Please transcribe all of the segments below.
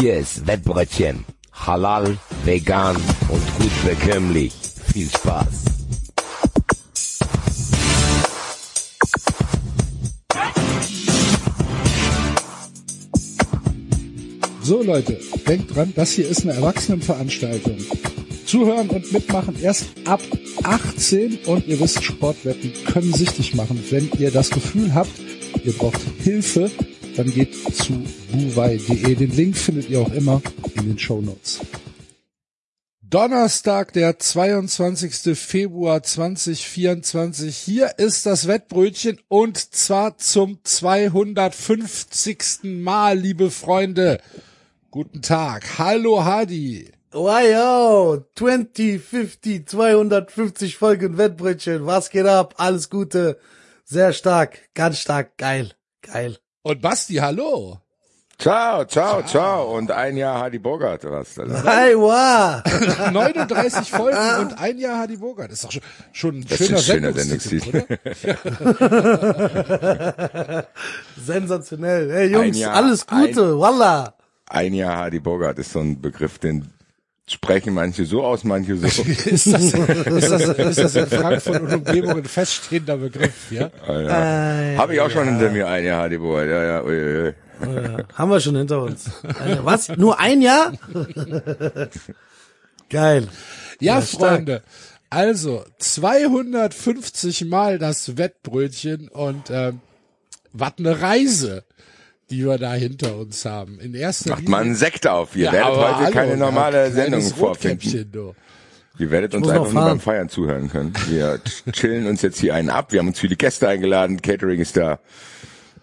Hier ist Wettbrötchen. Halal, vegan und gut bekömmlich. Viel Spaß. So Leute, denkt dran, das hier ist eine Erwachsenenveranstaltung. Zuhören und mitmachen erst ab 18 und ihr wisst, Sportwetten können süchtig machen. Wenn ihr das Gefühl habt, ihr braucht Hilfe, dann geht zu buwei.de. Den Link findet ihr auch immer in den Show Notes. Donnerstag, der 22. Februar 2024. Hier ist das Wettbrötchen und zwar zum 250. Mal, liebe Freunde. Guten Tag. Hallo Hadi. Wow, 20, 50, 250 Folgen Wettbrötchen. Was geht ab? Alles Gute. Sehr stark. Ganz stark. Geil. Geil. Und Basti, hallo. Ciao, ciao, ciao. Und ein Jahr Hadi Bogart, was? Hi, wow. 39 Folgen und ein Jahr Hadi Bogart. Das ist doch schon, schon ein Das schöner ein schöner Sendungstitel, oder? Sensationell. Hey Jungs, Ein Jahr, alles Gute. Wallah. Ein Jahr Hadi Bogart ist so ein Begriff, den sprechen manche so aus, manche so. Ist das, ist das, ist das in Frankfurt und Umgebung ein feststehender Begriff, ja? Habe ich auch schon hinter mir ein Jahr Hadi Bogart. Ja, ja, ui, ui. ui. Ja, haben wir schon hinter uns. Äh, Was? Nur ein Jahr? Geil. Ja, Ja. Freunde. Also 250 Mal das Wettbrötchen und ähm, was eine Reise, die wir da hinter uns haben. In erster Macht mal einen Sekt auf. Ihr werdet aber heute hallo, keine normale ja, Sendung vorfinden. Du. Ihr werdet uns einfach nur beim Feiern zuhören können. Wir chillen uns jetzt hier einen ab. Wir haben uns viele Gäste eingeladen. Catering ist da.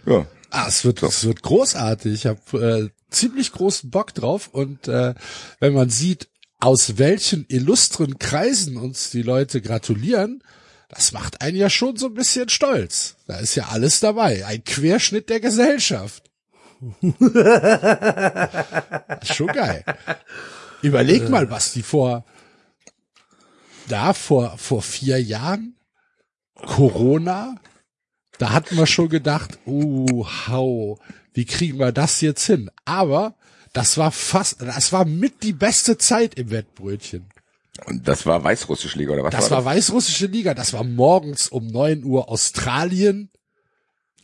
Ja. Ah, es wird, es wird großartig. Ich habe äh, ziemlich großen Bock drauf und äh, wenn man sieht, aus welchen illustren Kreisen uns die Leute gratulieren, das macht einen ja schon so ein bisschen stolz. Da ist ja alles dabei. Ein Querschnitt der Gesellschaft. schon geil. Überleg mal, was die vor, da vor, vor vier Jahren, Corona, da hatten wir schon gedacht, uh, hau, wie kriegen wir das jetzt hin? Aber das war fast, das war mit die beste Zeit im Wettbrötchen. Und das war weißrussische Liga oder was Das war war weißrussische Liga, das war morgens um neun Uhr Australien.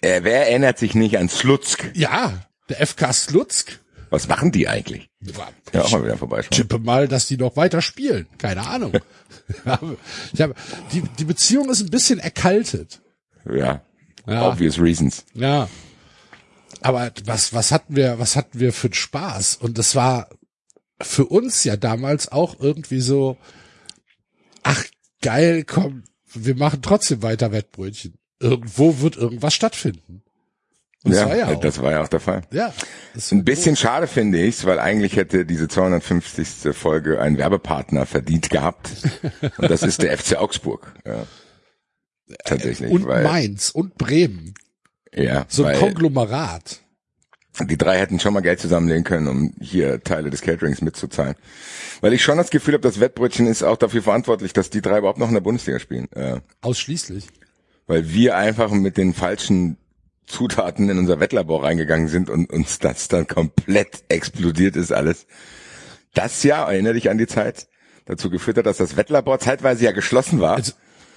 Äh, wer erinnert sich nicht an Slutsk? Ja, der FK Slutsk. Was machen die eigentlich? War- Ja, auch mal wieder vorbeischauen. tippe mal, dass die noch weiter spielen. Keine Ahnung. ich hab, die, die Beziehung ist ein bisschen erkaltet. Ja. Ja. Obvious reasons. Ja. Aber was, was hatten wir, was hatten wir für einen Spaß? Und das war für uns ja damals auch irgendwie so, ach geil, komm, wir machen trotzdem weiter Wettbrötchen. Irgendwo wird irgendwas stattfinden. Und Ja, das war ja auch. das war ja auch der Fall. ja. Das Ein bisschen schade finde ich's, weil eigentlich hätte diese 250. Folge einen Werbepartner verdient gehabt. Und das ist der FC Augsburg. Ja. Tatsächlich. und weil, Mainz und Bremen. Ja, So ein Konglomerat. die drei hätten schon mal Geld zusammenlegen können, um hier Teile des Caterings mitzuzahlen. Weil ich schon das Gefühl habe, das Wettbrötchen ist auch dafür verantwortlich, dass die drei überhaupt noch in der Bundesliga spielen. Äh, Ausschließlich. Weil wir einfach mit den falschen Zutaten in unser Wettlabor reingegangen sind und uns das dann komplett explodiert ist alles. Das Jahr, erinnere dich an die Zeit, dazu geführt hat, dass das Wettlabor zeitweise ja geschlossen war. Also,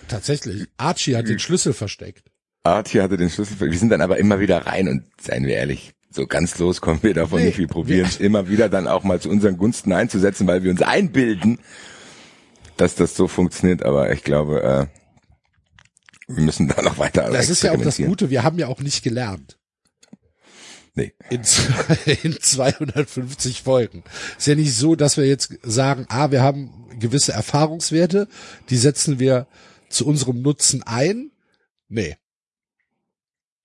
tatsächlich. Archie hat den Schlüssel versteckt. Artie hatte den Schlüssel. Wir sind dann aber immer wieder rein und seien wir ehrlich, so ganz los kommen wir davon Nee, nicht. Wir probieren es immer wieder dann auch mal zu unseren Gunsten einzusetzen, weil wir uns einbilden, dass das so funktioniert. Aber ich glaube, äh, wir müssen da noch weiter Das ist ja auch das. Gute, wir haben ja auch nicht gelernt. Nee. in, in 250 Folgen. Ist ja nicht so, dass wir jetzt sagen, ah, wir haben gewisse Erfahrungswerte, die setzen wir zu unserem Nutzen ein. Nee.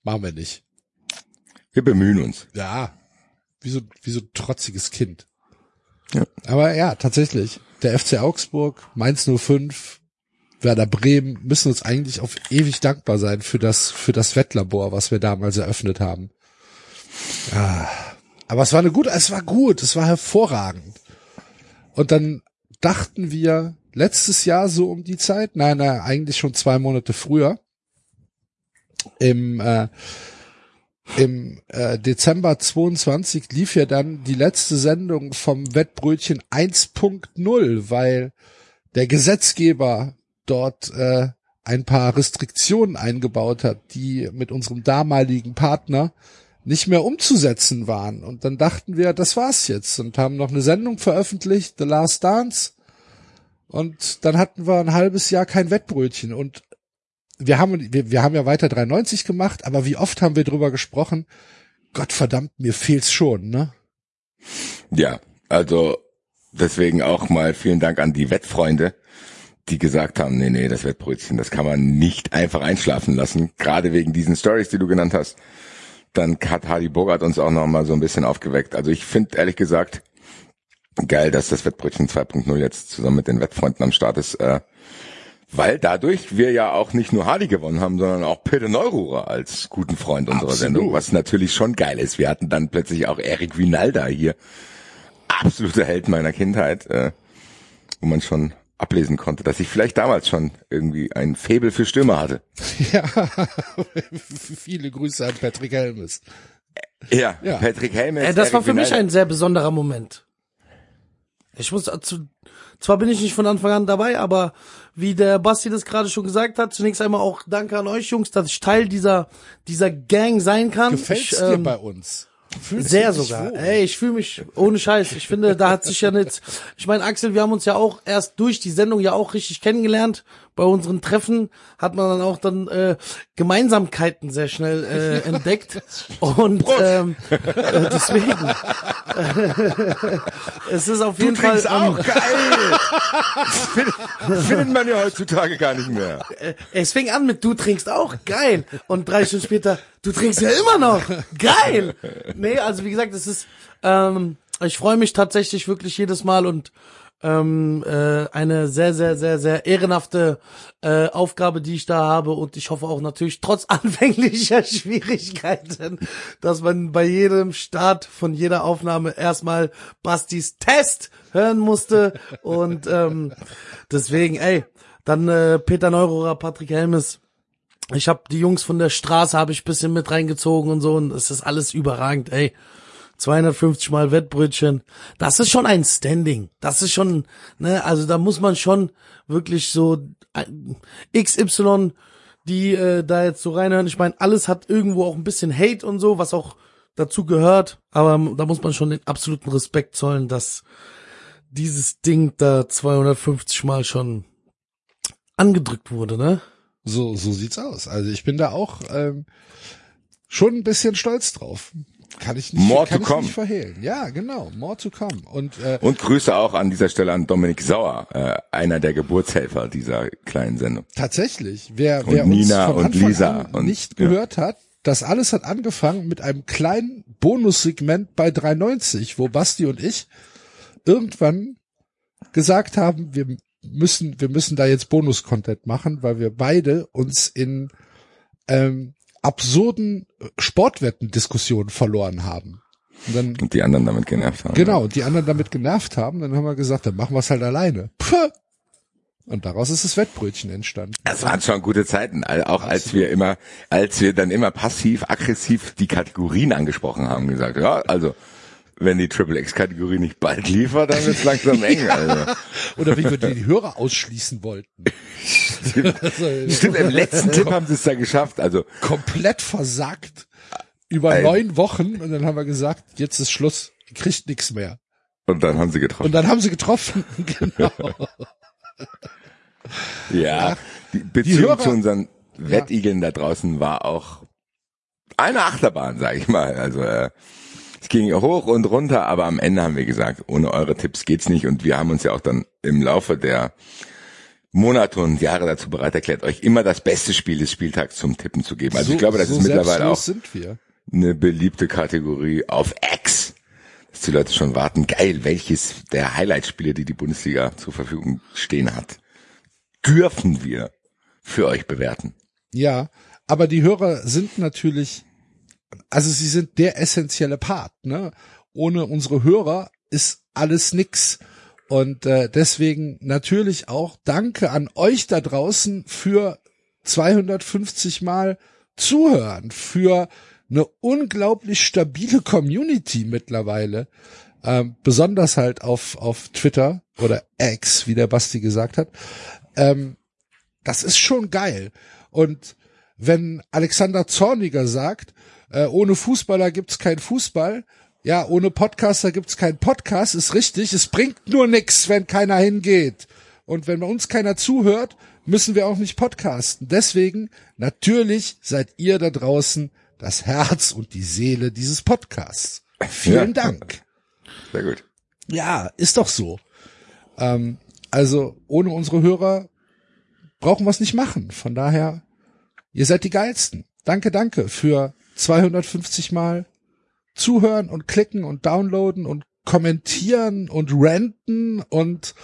Machen wir nicht. Wir bemühen uns. Ja. Wie so, wie so ein trotziges Kind. Ja. Aber ja, tatsächlich. Der FC Augsburg, Mainz 05, Werder Bremen müssen uns eigentlich auf ewig dankbar sein für das, für das Wettlabor, was wir damals eröffnet haben. Ah, aber es war eine gute, es war gut, es war hervorragend. Und dann dachten wir letztes Jahr so um die Zeit, nein, nein, eigentlich schon zwei Monate früher, im, äh, im äh, Dezember 22 lief ja dann die letzte Sendung vom Wettbrötchen 1.0, weil der Gesetzgeber dort äh, ein paar Restriktionen eingebaut hat, die mit unserem damaligen Partner nicht mehr umzusetzen waren. Und dann dachten wir, das war's jetzt und haben noch eine Sendung veröffentlicht, The Last Dance. Und dann hatten wir ein halbes Jahr kein Wettbrötchen. Und wir haben, wir, wir haben ja weiter 93 gemacht, aber wie oft haben wir drüber gesprochen? Gott verdammt, mir fehlt's schon, ne? Ja, also deswegen auch mal vielen Dank an die Wettfreunde, die gesagt haben, nee, nee, das Wettbrötchen, das kann man nicht einfach einschlafen lassen, gerade wegen diesen Stories, die du genannt hast. Dann hat Hardy Bogart uns auch noch mal so ein bisschen aufgeweckt. Also ich finde ehrlich gesagt geil, dass das Wettbrötchen 2.0 jetzt zusammen mit den Wettfreunden am Start ist. Äh, weil dadurch wir ja auch nicht nur Hardy gewonnen haben, sondern auch Peter Neururer als guten Freund unserer Absolut. Sendung, was natürlich schon geil ist. Wir hatten dann plötzlich auch Eric Vinalda hier, absoluter Held meiner Kindheit, äh, wo man schon ablesen konnte, dass ich vielleicht damals schon irgendwie ein Faible für Stürmer hatte. Ja, viele Grüße an Patrick Helmes. Ja, Ja. Patrick Helmes. Äh, das war Eric für mich ein sehr besonderer Moment. Ich muss zu, zwar bin ich nicht von Anfang an dabei, aber wie der Basti das gerade schon gesagt hat, zunächst einmal auch danke an euch Jungs, dass ich Teil dieser dieser Gang sein kann. Gefällt's ich, dir ähm, bei uns? Fühlst Sehr sogar. Ey, ich fühle mich ohne Scheiß. Ich finde, da hat sich ja nicht. Ich meine, Axel, wir haben uns ja auch erst durch die Sendung ja auch richtig kennengelernt. Bei unseren Treffen hat man dann auch dann äh, Gemeinsamkeiten sehr schnell äh, entdeckt. Und ähm, äh, deswegen. es ist auf Du jeden Fall. ähm, auch, geil! findet, findet man ja heutzutage gar nicht mehr. äh, es fing an mit du trinkst auch, geil. Und drei Stunden später, du trinkst ja immer noch, geil. Nee, also wie gesagt, es ist, ähm, ich freue mich tatsächlich wirklich jedes Mal und ähm, äh, eine sehr, sehr, sehr, sehr ehrenhafte äh, Aufgabe, die ich da habe. Und ich hoffe auch natürlich trotz anfänglicher Schwierigkeiten, dass man bei jedem Start von jeder Aufnahme erstmal Bastis Test hören musste. Und ähm, deswegen, ey, dann äh, Peter Neurohrer, Patrick Helmes, ich habe die Jungs von der Straße habe ich bisschen mit reingezogen und so. Und es ist alles überragend, ey. 250 mal Wettbrötchen. Das ist schon ein Standing. Das ist schon, ne, also da muss man schon wirklich so äh, XY, die äh, da jetzt so reinhören. Ich meine, alles hat irgendwo auch ein bisschen Hate und so, was auch dazu gehört, aber da muss man schon den absoluten Respekt zollen, dass dieses Ding da 250 mal schon angedrückt wurde, ne? So, so sieht's aus. Also ich bin da auch ähm, schon ein bisschen stolz drauf. Kann ich nicht, More kann to ich come. nicht verhehlen. Ja, genau. More to come. Und äh, Und Grüße auch an dieser Stelle an Dominik Sauer, äh, einer der Geburtshelfer dieser kleinen Sendung. tatsächlich, wer, Und wer Nina uns von und Anfang Lisa und- nicht ja. gehört hat, das alles hat angefangen mit einem kleinen Bonussegment bei 390, wo Basti und ich irgendwann gesagt haben, wir müssen, wir müssen da jetzt Bonus-Content machen, weil wir beide uns in ähm, absurden Sportwetten-Diskussionen verloren haben. Und dann, Und die anderen damit genervt haben. genau, und die anderen damit genervt haben, dann haben wir gesagt, dann machen wir es halt alleine. Puh. Und daraus ist das Wettbrötchen entstanden. Das waren schon gute Zeiten, auch als wir immer, als wir dann immer passiv, aggressiv die Kategorien angesprochen haben, gesagt, ja, also, wenn die Triple X-Kategorie nicht bald liefert, dann wird's langsam eng. Also. Oder wie wir die Hörer ausschließen wollten. Also, Stimmt, im letzten Tipp haben sie es da geschafft. Also, komplett versagt über Ey. neun Wochen und dann haben wir gesagt, jetzt ist Schluss, ihr kriegt nichts mehr. und dann haben sie getroffen. Und dann haben sie getroffen. genau. Ja, die Beziehung Hörer- zu unseren Wettigeln da draußen war auch eine Achterbahn, sag ich mal. Also äh, ging hoch und runter, aber am Ende haben wir gesagt, ohne eure Tipps geht's nicht. Und wir haben uns ja auch dann im Laufe der Monate und Jahre dazu bereit erklärt, euch immer das beste Spiel des Spieltags zum Tippen zu geben. Also so, ich glaube, das so ist mittlerweile auch eine beliebte Kategorie auf X, dass die Leute schon warten. Geil, welches der Highlight-Spiele, die die Bundesliga zur Verfügung stehen hat, dürfen wir für euch bewerten. Ja, aber die Hörer sind natürlich, also sie sind der essentielle Part. Ne? Ohne unsere Hörer ist alles nix. Und äh, deswegen natürlich auch Danke an euch da draußen für 250 Mal zuhören, für eine unglaublich stabile Community mittlerweile. Ähm, besonders halt auf, auf Twitter oder X, wie der Basti gesagt hat. Ähm, das ist schon geil. Und wenn Alexander Zorniger sagt, äh, ohne Fußballer gibt's kein Fußball, ja, ohne Podcaster gibt's kein Podcast, ist richtig. Es bringt nur nix, wenn keiner hingeht. Und wenn bei uns keiner zuhört, müssen wir auch nicht podcasten. Deswegen, natürlich seid ihr da draußen das Herz und die Seele dieses Podcasts. Vielen Ja. Dank. Sehr gut. Ja, ist doch so. Ähm, also ohne unsere Hörer brauchen wir es nicht machen. Von daher, ihr seid die geilsten. Danke, danke für 250 Mal zuhören und klicken und downloaden und kommentieren und ranten und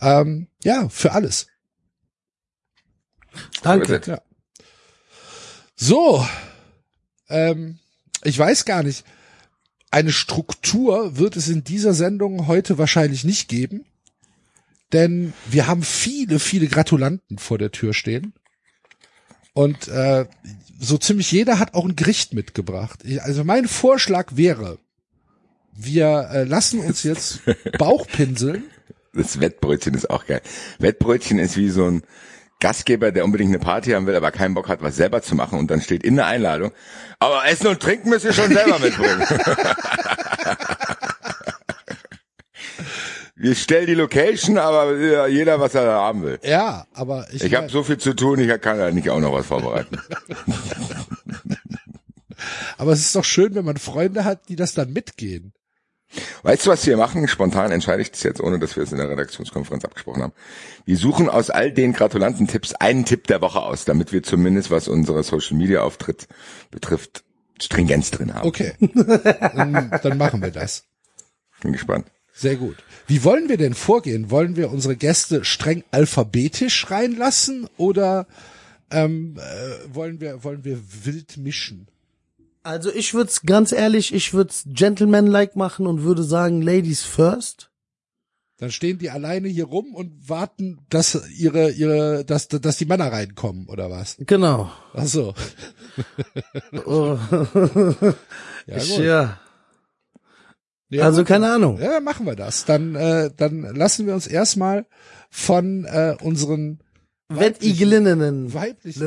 ähm, ja, für alles. Danke. Ja. So, ähm, ich weiß gar nicht. Eine Struktur wird es in dieser Sendung heute wahrscheinlich nicht geben, denn wir haben viele, viele Gratulanten vor der Tür stehen. Und äh, so ziemlich jeder hat auch ein Gericht mitgebracht. Ich, also mein Vorschlag wäre, wir äh, lassen uns jetzt Bauchpinseln. Das Wettbrötchen ist auch geil. Wettbrötchen ist wie so ein Gastgeber, der unbedingt eine Party haben will, aber keinen Bock hat, was selber zu machen und dann steht in der Einladung, aber Essen und Trinken müsst ihr schon selber mitbringen. Wir stellen die Location, aber ja, jeder, was er da haben will. Ja, aber ich, Ich habe so viel zu tun, ich kann da nicht auch noch was vorbereiten. aber es ist doch schön, wenn man Freunde hat, die das dann mitgehen. Weißt du, was wir machen? Spontan entscheide ich das jetzt, ohne dass wir es in der Redaktionskonferenz abgesprochen haben. Wir suchen aus all den Gratulantentipps einen Tipp der Woche aus, damit wir zumindest, was unsere Social Media Auftritt betrifft, Stringenz drin haben. Okay, dann, dann machen wir das. Bin gespannt. Sehr gut. Wie wollen wir denn vorgehen? Wollen wir unsere Gäste streng alphabetisch reinlassen oder ähm, äh, wollen wir wollen wir wild mischen? Also ich würd's ganz ehrlich, ich würd's gentlemanlike machen und würde sagen Ladies first. Dann stehen die alleine hier rum und warten, dass ihre ihre dass dass die Männer reinkommen oder was? Genau. Ach so. Oh. Ja, ich, gut. ja. Ja, Also keine Ahnung. Ja, machen wir das. Dann äh, dann lassen wir uns erstmal von äh, unseren Wettigelinnen. weiblichen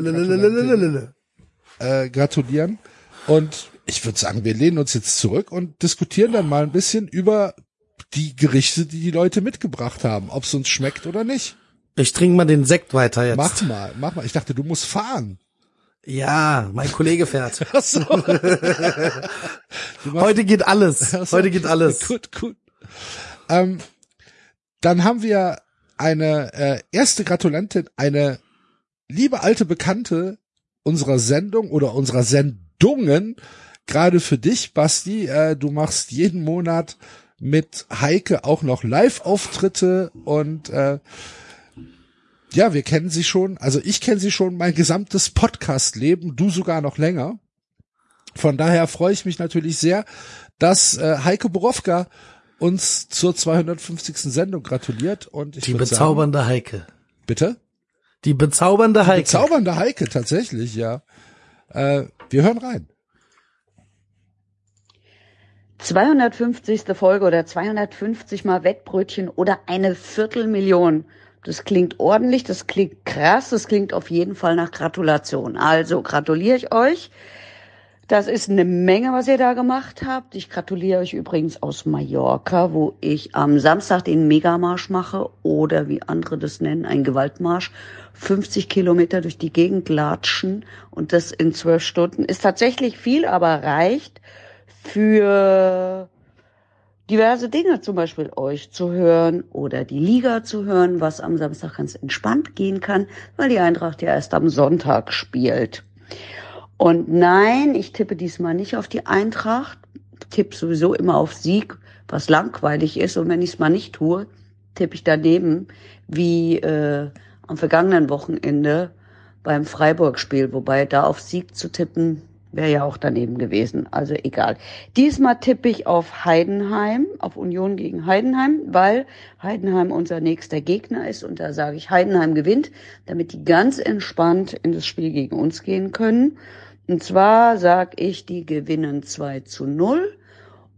äh, gratulieren. Und ich würde sagen, wir lehnen uns jetzt zurück und diskutieren dann mal ein bisschen über die Gerichte, die die Leute mitgebracht haben, ob es uns schmeckt oder nicht. Ich trinke mal den Sekt weiter jetzt. Mach mal, mach mal. Ich dachte, du musst fahren. Ja, mein Kollege fährt. Ach so. Heute geht alles. So. Heute geht alles. Gut, gut. Ähm, dann haben wir eine äh, erste Gratulantin, eine liebe alte Bekannte unserer Sendung oder unserer Sendungen. Gerade für dich, Basti. Äh, du machst jeden Monat mit Heike auch noch Live-Auftritte und äh, ja, wir kennen sie schon. Also ich kenne sie schon mein gesamtes Podcast-Leben, du sogar noch länger. Von daher freue ich mich natürlich sehr, dass äh, Heike Borowka uns zur 250. Sendung gratuliert und ich Die bezaubernde Heike. Sagen, bitte? Die bezaubernde Heike. Bezaubernde Heike, tatsächlich, ja. Äh, wir hören rein. 250. Folge oder 250 mal Wettbrötchen oder eine Viertelmillion. Das klingt ordentlich, das klingt krass, das klingt auf jeden Fall nach Gratulation. Also gratuliere ich euch. Das ist eine Menge, was ihr da gemacht habt. Ich gratuliere euch übrigens aus Mallorca, wo ich am Samstag den Megamarsch mache oder wie andere das nennen, ein Gewaltmarsch. 50 Kilometer durch die Gegend latschen und das in zwölf Stunden ist tatsächlich viel, aber reicht für diverse Dinge, zum Beispiel euch zu hören oder die Liga zu hören, was am Samstag ganz entspannt gehen kann, weil die Eintracht ja erst am Sonntag spielt. Und nein, ich tippe diesmal nicht auf die Eintracht, tippe sowieso immer auf Sieg, was langweilig ist. Und wenn ich es mal nicht tue, tippe ich daneben, wie äh, am vergangenen Wochenende beim Freiburg-Spiel, wobei da auf Sieg zu tippen wäre ja auch daneben gewesen. Also egal. Diesmal tippe ich auf Heidenheim, auf Union gegen Heidenheim, weil Heidenheim unser nächster Gegner ist und da sage ich, Heidenheim gewinnt, damit die ganz entspannt in das Spiel gegen uns gehen können. Und zwar sag ich, die gewinnen 2 zu 0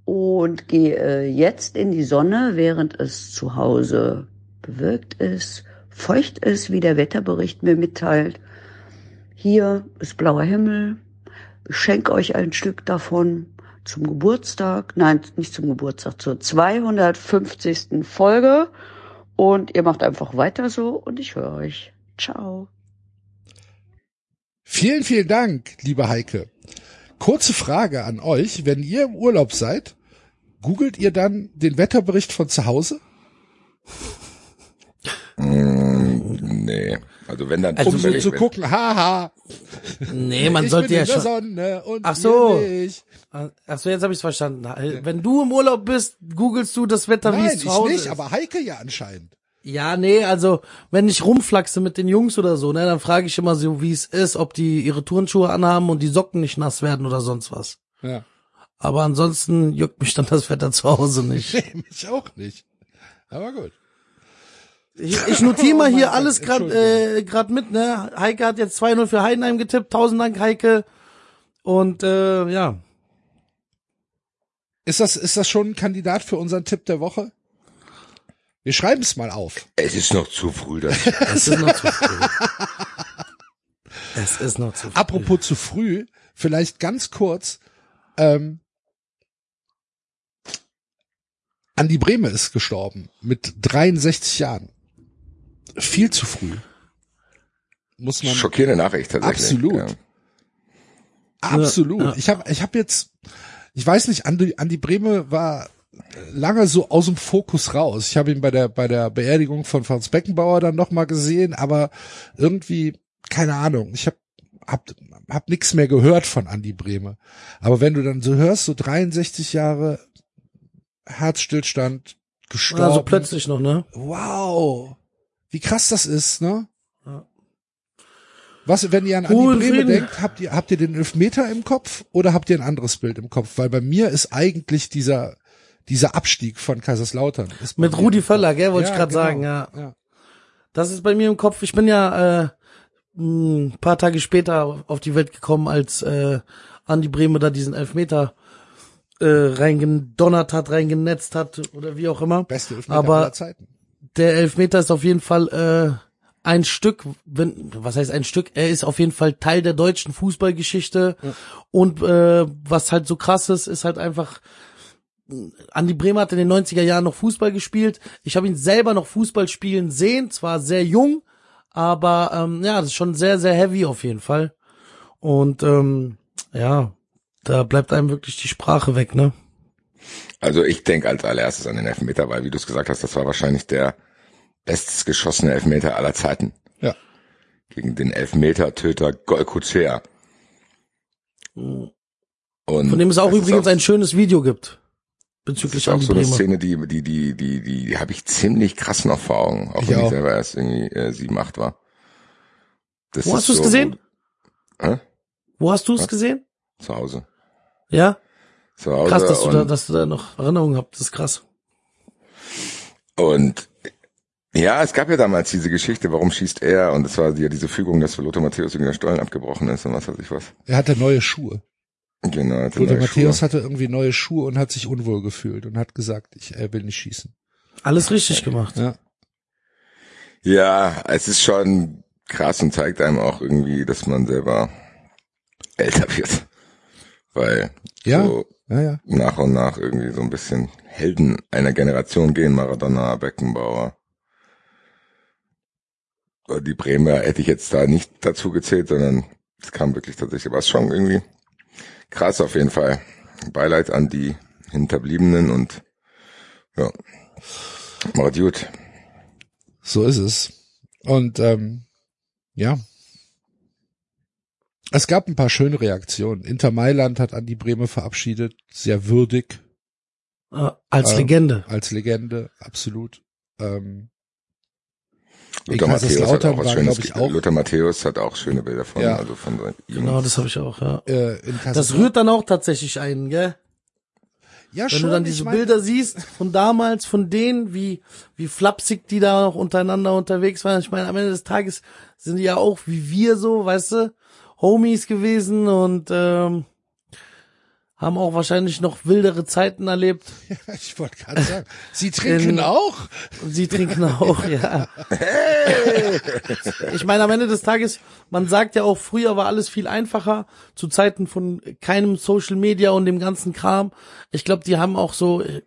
und gehe jetzt in die Sonne, während es zu Hause bewölkt ist, feucht ist, wie der Wetterbericht mir mitteilt. Hier ist blauer Himmel. Ich schenke euch ein Stück davon zum Geburtstag. Nein, nicht zum Geburtstag, zur 250. Folge. Und ihr macht einfach weiter so und ich höre euch. Ciao. Vielen, vielen Dank, liebe Heike. Kurze Frage an euch. Wenn ihr im Urlaub seid, googelt ihr dann den Wetterbericht von zu Hause? Nee. Also wenn dann Also Um zu gucken, haha, Nee, man ich sollte bin ja in der schon. Sonne und Ach so. Ach so, jetzt habe ich verstanden. Wenn du im Urlaub bist, googelst du das Wetter, wie es zu ich Hause nicht, ist. aber Heike ja anscheinend. Ja, nee, also wenn ich rumflaxe mit den Jungs oder so, ne, dann frage ich immer so, wie es ist, ob die ihre Turnschuhe anhaben und die Socken nicht nass werden oder sonst was. Ja. Aber ansonsten juckt mich dann das Wetter zu Hause nicht. Nee, mich auch nicht. Aber gut. Ich, ich notiere Oh mal mein hier Gott, alles gerade äh, grad mit, ne? Heike hat jetzt 2-0 für Heidenheim getippt. Tausend Dank, Heike. Und äh, ja. Ist das, ist das schon ein Kandidat für unseren Tipp der Woche? Wir schreiben es mal auf. Es ist noch zu früh. Das Es ist noch zu früh. es ist noch zu früh. Apropos zu früh, vielleicht ganz kurz, ähm, Andi Brehme ist gestorben mit 63 Jahren. Viel zu früh. Muss man schockierende Nachricht tatsächlich. Absolut. Ja. absolut. Ja, ja. Ich habe ich hab jetzt ich weiß nicht, Andi, Andi Brehme war lange so aus dem Fokus raus. Ich habe ihn bei der bei der Beerdigung von Franz Beckenbauer dann noch mal gesehen, aber irgendwie keine Ahnung. Ich habe hab, hab nix mehr gehört von Andi Brehme. Aber wenn du dann so hörst, so 63 Jahre Herzstillstand gestorben. Also plötzlich noch, ne? Wow. Wie krass das ist, ne? Ja. Was, wenn ihr an Andi Frieden. denkt, habt ihr, habt ihr den Elfmeter im Kopf oder habt ihr ein anderes Bild im Kopf? Weil bei mir ist eigentlich dieser, dieser Abstieg von Kaiserslautern. Mit Rudi. Völler, gell, wollte ich gerade genau. sagen, ja. ja. Das ist bei mir im Kopf. Ich bin ja äh, ein paar Tage später auf die Welt gekommen, als äh, Andi Brehme da diesen Elfmeter äh, reingedonnert hat, reingenetzt hat oder wie auch immer. Beste Elfmeter Aber aller Zeiten. Der Elfmeter ist auf jeden Fall äh, ein Stück, wenn, was heißt ein Stück? Er ist auf jeden Fall Teil der deutschen Fußballgeschichte. Und äh, was halt so krass ist, ist halt einfach, Andi Bremer hat in den 90er Jahren noch Fußball gespielt. Ich habe ihn selber noch Fußball spielen sehen, zwar sehr jung, aber ähm, ja, das ist schon sehr, sehr heavy auf jeden Fall. Und ähm, ja, da bleibt einem wirklich die Sprache weg, ne? Also ich denke als allererstes an den Elfmeter, weil wie du es gesagt hast, das war wahrscheinlich der bestes geschossene Elfmeter aller Zeiten. Ja. Gegen den Elfmeter-Töter Golkuchea. Und Von dem es auch das übrigens ein schönes Video gibt. Das Bezüglich ist auch so eine. Szene, die, die, die, die, die, die habe ich ziemlich krass noch vor Augen, auch Ich wenn auch. ich selber erst irgendwie äh, sieben, acht war. Das Wo hast du es so, gesehen? Hä? Wo hast du es gesehen? Zu Hause. Ja? Zu Hause Krass, dass du, da, dass du da noch Erinnerungen habt. Das ist krass. und ja, es gab ja damals diese Geschichte, warum schießt er? Und es war ja diese Fügung, dass für Lothar Matthäus irgendwie der Stollen abgebrochen ist und was weiß ich was. Er hatte neue Schuhe. Genau, er hatte Lothar neue Matthäus Schuhe. hatte irgendwie neue Schuhe und hat sich unwohl gefühlt und hat gesagt, ich äh, will nicht schießen. Alles richtig gemacht. Ja. Ja, es ist schon krass und zeigt einem auch irgendwie, dass man selber älter wird. Weil Ja. so Ja, ja. nach und nach irgendwie so ein bisschen Helden einer Generation gehen, Maradona, Beckenbauer. Die Bremer hätte ich jetzt da nicht dazu gezählt, sondern es kam wirklich tatsächlich, ist schon irgendwie krass auf jeden Fall. Beileid an die Hinterbliebenen und ja, macht gut. So ist es. Und ähm, ja. Es gab ein paar schöne Reaktionen. Inter Mailand hat Andi Brehme verabschiedet, sehr würdig Äh, als Ähm, Legende. als Legende, absolut. Ähm, Lothar Matthäus hat auch war, Schönes. ich, auch Lothar Matthäus hat auch schöne Bilder von, Ja. also von. Genau, das habe ich auch, ja. äh, Das rührt dann auch tatsächlich einen, gell? ja, Wenn schon, du dann diese mein- Bilder siehst von damals, von denen, wie, wie flapsig die da noch untereinander unterwegs waren. Ich meine, am Ende des Tages sind die ja auch wie wir so, weißt du? Homies gewesen und ähm, haben auch wahrscheinlich noch wildere Zeiten erlebt. Ich wollte gerade sagen, Sie trinken In- auch? Sie trinken auch, ja. Ich meine, am Ende des Tages, man sagt ja auch, früher war alles viel einfacher, zu Zeiten von keinem Social Media und dem ganzen Kram. Ich glaube, die haben auch so, äh,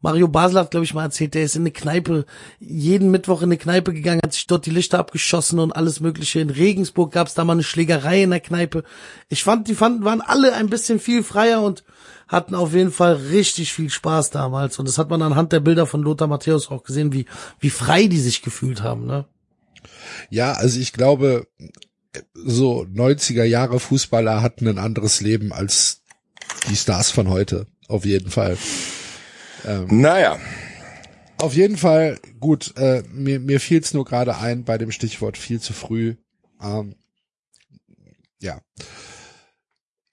Mario Basler hat, glaube ich, mal erzählt, der ist in eine Kneipe, jeden Mittwoch in eine Kneipe gegangen, hat sich dort die Lichter abgeschossen und alles mögliche. In Regensburg gab es da mal eine Schlägerei in der Kneipe. Ich fand, die fanden, waren alle ein bisschen viel freier und hatten auf jeden Fall richtig viel Spaß damals. Und das hat man anhand der Bilder von Lothar Matthäus auch gesehen, wie, wie frei die sich gefühlt haben, ne? Ja, also ich glaube, so 90er Jahre Fußballer hatten ein anderes Leben als die Stars von heute. Auf jeden Fall. Naja, Auf jeden Fall, gut, äh, mir, mir fiel es nur gerade ein bei dem Stichwort viel zu früh. Ähm, ja.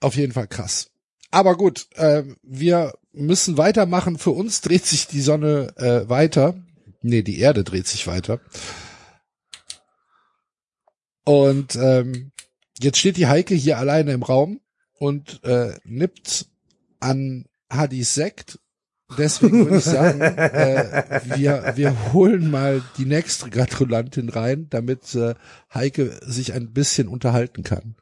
Auf jeden Fall krass. Aber gut, äh, wir müssen weitermachen. Für uns dreht sich die Sonne äh, weiter. Nee, die Erde dreht sich weiter. Und ähm, jetzt steht die Heike hier alleine im Raum und äh, nippt an Hadis Sekt. Deswegen würde ich sagen, äh, wir, wir holen mal die nächste Gratulantin rein, damit äh, Heike sich ein bisschen unterhalten kann.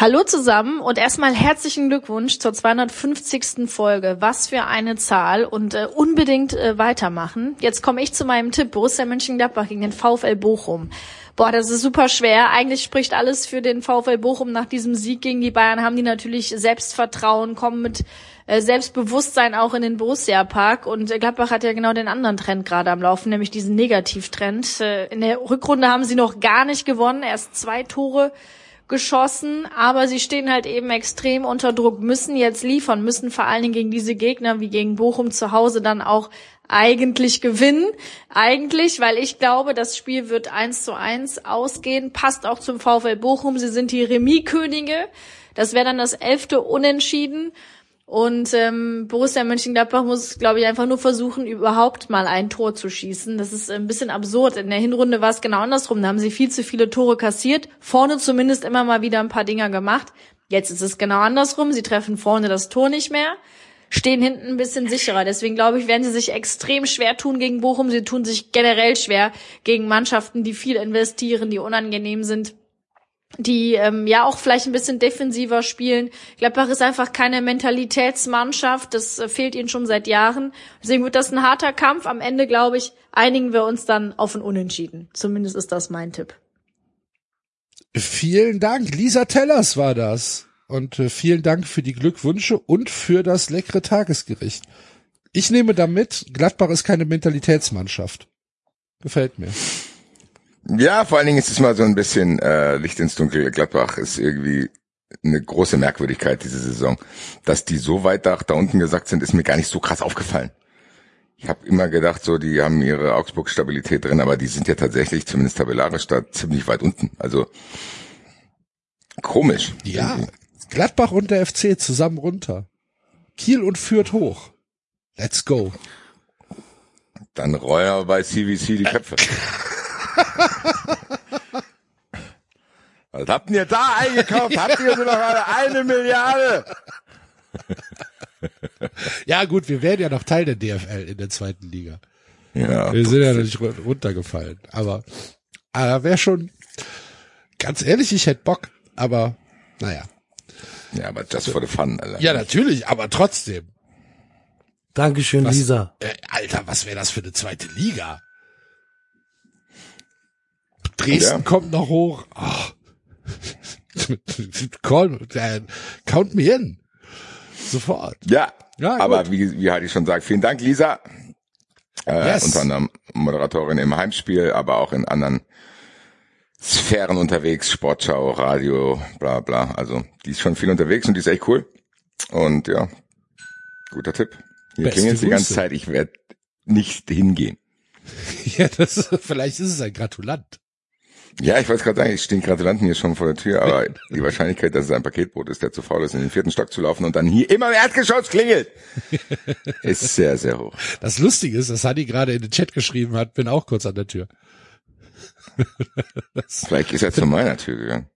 Hallo zusammen und erstmal herzlichen Glückwunsch zur 250. Folge. Was für eine Zahl und äh, unbedingt äh, weitermachen. Jetzt komme ich zu meinem Tipp. Borussia Mönchengladbach gegen den VfL Bochum. Boah, das ist super schwer. Eigentlich spricht alles für den VfL Bochum. Nach diesem Sieg gegen die Bayern haben die natürlich Selbstvertrauen, kommen mit äh, Selbstbewusstsein auch in den Borussia Park. Und äh, Gladbach hat ja genau den anderen Trend gerade am Laufen, nämlich diesen Negativtrend. Äh, in der Rückrunde haben sie noch gar nicht gewonnen. Erst zwei Tore geschossen, aber sie stehen halt eben extrem unter Druck, müssen jetzt liefern, müssen vor allen Dingen gegen diese Gegner wie gegen Bochum zu Hause dann auch eigentlich gewinnen. Eigentlich, weil ich glaube, das Spiel wird eins zu eins ausgehen, passt auch zum VfL Bochum. Sie sind die Remis-Könige. Das wäre dann das elfte Unentschieden. Und ähm, Borussia Mönchengladbach muss, glaube ich, einfach nur versuchen, überhaupt mal ein Tor zu schießen. Das ist ein bisschen absurd. In der Hinrunde war es genau andersrum. Da haben sie viel zu viele Tore kassiert, vorne zumindest immer mal wieder ein paar Dinger gemacht. Jetzt ist es genau andersrum. Sie treffen vorne das Tor nicht mehr, stehen hinten ein bisschen sicherer. Deswegen glaube ich, werden sie sich extrem schwer tun gegen Bochum. Sie tun sich generell schwer gegen Mannschaften, die viel investieren, die unangenehm sind die ähm, ja auch vielleicht ein bisschen defensiver spielen. Gladbach ist einfach keine Mentalitätsmannschaft, das äh, fehlt ihnen schon seit Jahren. Deswegen wird das ein harter Kampf. Am Ende, glaube ich, einigen wir uns dann auf ein Unentschieden. Zumindest ist das mein Tipp. Vielen Dank. Lisa Tellers war das. Und äh, vielen Dank für die Glückwünsche und für das leckere Tagesgericht. Ich nehme damit, Gladbach ist keine Mentalitätsmannschaft. Gefällt mir. Ja, vor allen Dingen ist es mal so ein bisschen äh, Licht ins Dunkel. Gladbach ist irgendwie eine große Merkwürdigkeit diese Saison. Dass die so weit da, da unten gesagt sind, ist mir gar nicht so krass aufgefallen. Ich habe immer gedacht, so die haben ihre Augsburg-Stabilität drin, aber die sind ja tatsächlich, zumindest tabellarisch, da ziemlich weit unten. Also komisch. Ja, irgendwie. Gladbach und der FC zusammen runter. Kiel und führt hoch. Let's go. Dann wir bei CVC die Köpfe. Was habt ihr da eingekauft? Habt ihr so noch eine, Milliarde? Ja gut, wir werden ja noch Teil der DFL in der zweiten Liga. Ja, Wir sind ja noch nicht ru- runtergefallen. Aber, aber wäre schon, ganz ehrlich, ich hätte Bock. Aber, naja. ja, aber just for the fun, Alter. Ja, natürlich, aber trotzdem. Dankeschön, Was- Lisa. Äh, Alter, was wäre das für eine zweite Liga? Dresden Ja. kommt noch hoch. Oh. Call, äh, count me in. Sofort. Ja, Ja, aber gut. wie, wie Heidi schon sagt, vielen Dank, Lisa. Äh, Yes. Unter anderem Moderatorin im Heimspiel, aber auch in anderen Sphären unterwegs, Sportschau, Radio, bla bla. Also die ist schon viel unterwegs und die ist echt cool. Und ja, guter Tipp. Hier klingelt die ganze. Zeit, ich werde nicht hingehen. Ja, das, vielleicht ist es ein Gratulant. Ja, ich wollte gerade sagen, es stehen Gratulanten hier schon vor der Tür, aber die Wahrscheinlichkeit, dass es ein Paketboot ist, der zu faul ist, in den vierten Stock zu laufen und dann hier immer im Erdgeschoss klingelt, ist sehr, sehr hoch. Das Lustige ist, dass Hanni gerade in den Chat geschrieben hat, bin auch kurz an der Tür. Vielleicht ist er zu meiner Tür gegangen.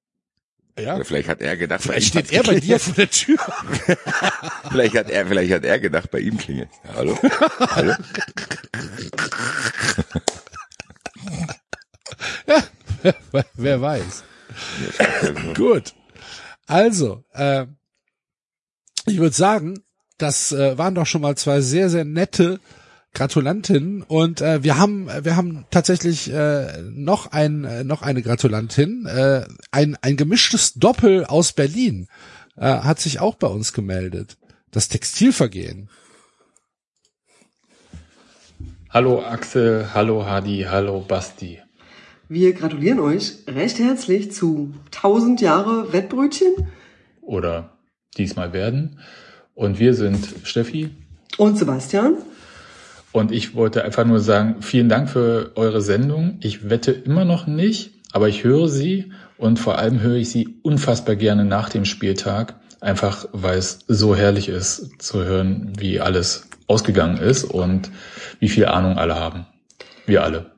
Ja. Oder vielleicht hat er gedacht, bei Vielleicht steht er bei dir vor der Tür. Vielleicht hat er, vielleicht hat er gedacht, bei ihm klingelt. Ja, hallo? Hallo? Wer weiß. Gut. Also, äh, ich würde sagen, das äh, waren doch schon mal zwei sehr, sehr nette Gratulantinnen und äh, wir haben wir haben tatsächlich äh, noch ein äh, noch eine Gratulantin äh, ein ein gemischtes Doppel aus Berlin äh, hat sich auch bei uns gemeldet das Textilvergehen Hallo Axel, hallo Hadi, hallo Basti. Wir gratulieren euch recht herzlich zu 1000 Jahre Wettbrötchen Oder diesmal werden. Und wir sind Steffi. und Sebastian. Und ich wollte einfach nur sagen, vielen Dank für eure Sendung. Ich wette immer noch nicht, aber ich höre sie und vor allem höre ich sie unfassbar gerne nach dem Spieltag. Einfach weil es so herrlich ist zu hören, wie alles ausgegangen ist und wie viel Ahnung alle haben. Wir alle.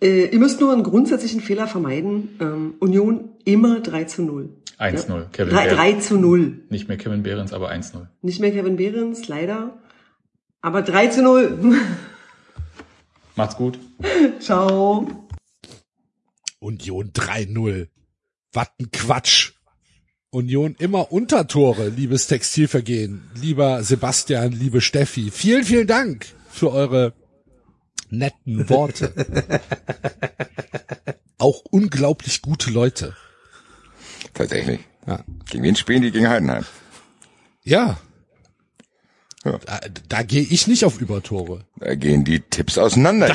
Äh, ihr müsst nur einen grundsätzlichen Fehler vermeiden. Ähm, Union immer 3 zu 0. 1-0. Kevin 3, 3 Behrens. zu 0. Nicht mehr Kevin Behrens, aber 1-0. Nicht mehr Kevin Behrens, leider. Aber 3 zu 0. Macht's gut. Ciao. Union 3-0 was ein Quatsch Union immer Untertore liebes Textilvergehen lieber Sebastian liebe Steffi vielen vielen Dank für eure netten Worte auch unglaublich gute Leute Tatsächlich. Ja. Gegen wen spielen die? Gegen Heidenheim. Ja. Ja. Da, da gehe ich nicht auf Übertore. Da gehen die Tipps auseinander.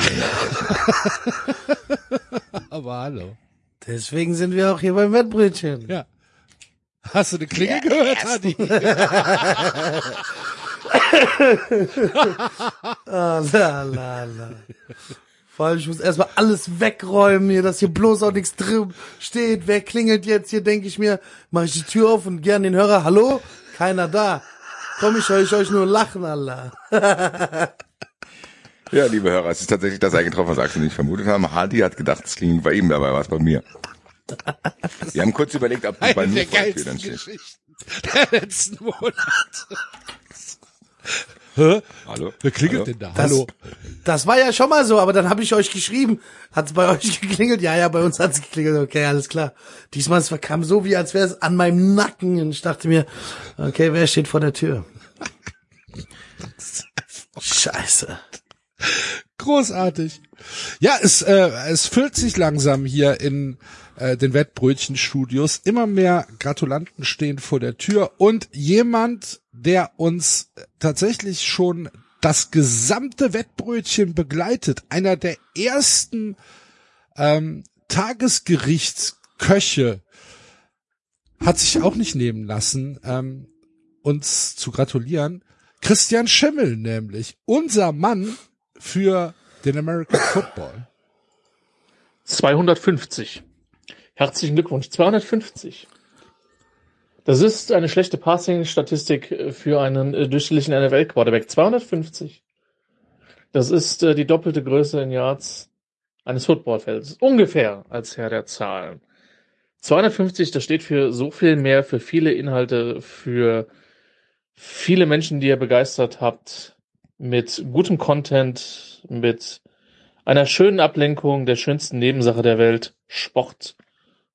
Aber hallo. Deswegen sind wir auch hier beim Wettbrötchen. Ja. Hast du eine Klinge gehört, Adi? Ah, la, la, la. Vor allem, ich muss erstmal alles wegräumen hier, dass hier bloß auch nichts drin steht. Wer klingelt jetzt? Hier denke ich mir, mache ich die Tür auf und gern den Hörer. Hallo? Keiner da. Komm, ich höre ich euch nur lachen, Allah. Ja, liebe Hörer, es ist tatsächlich das eingetroffen, was Axel nicht vermutet haben. Hardy hat gedacht, es klingt bei ihm, dabei war es bei mir. Wir haben kurz überlegt, ob du bei mir der vor der Tür dann der letzten Monate. Hä? Hallo? Wer klingelt Hallo? denn da? Das, Hallo? das war ja schon mal so, aber dann habe ich euch geschrieben. Hat's bei euch geklingelt? Ja, ja, bei uns hat's geklingelt. Okay, alles klar. Diesmal es kam so, wie als wäre es an meinem Nacken. Und ich dachte mir, okay, wer steht vor der Tür? Scheiße. Großartig. Ja, es, äh, es füllt sich langsam hier in äh, den Wettbrötchenstudios. Immer mehr Gratulanten stehen vor der Tür und jemand, der uns tatsächlich schon das gesamte Wettbrötchen begleitet, einer der ersten ähm, Tagesgerichtsköche, hat sich auch nicht nehmen lassen, ähm, uns zu gratulieren. Christian Schimmel nämlich, unser Mann für den American Football. 250. Herzlichen Glückwunsch. 250. Das ist eine schlechte Passing-Statistik äh, für einen äh, durchschnittlichen NFL-Quarterback. 250. Das ist äh, die doppelte Größe in Yards eines Footballfelds. Ungefähr als Herr der Zahlen. 250, das steht für so viel mehr, für viele Inhalte, für viele Menschen, die ihr begeistert habt, mit gutem Content, mit einer schönen Ablenkung der schönsten Nebensache der Welt, Sport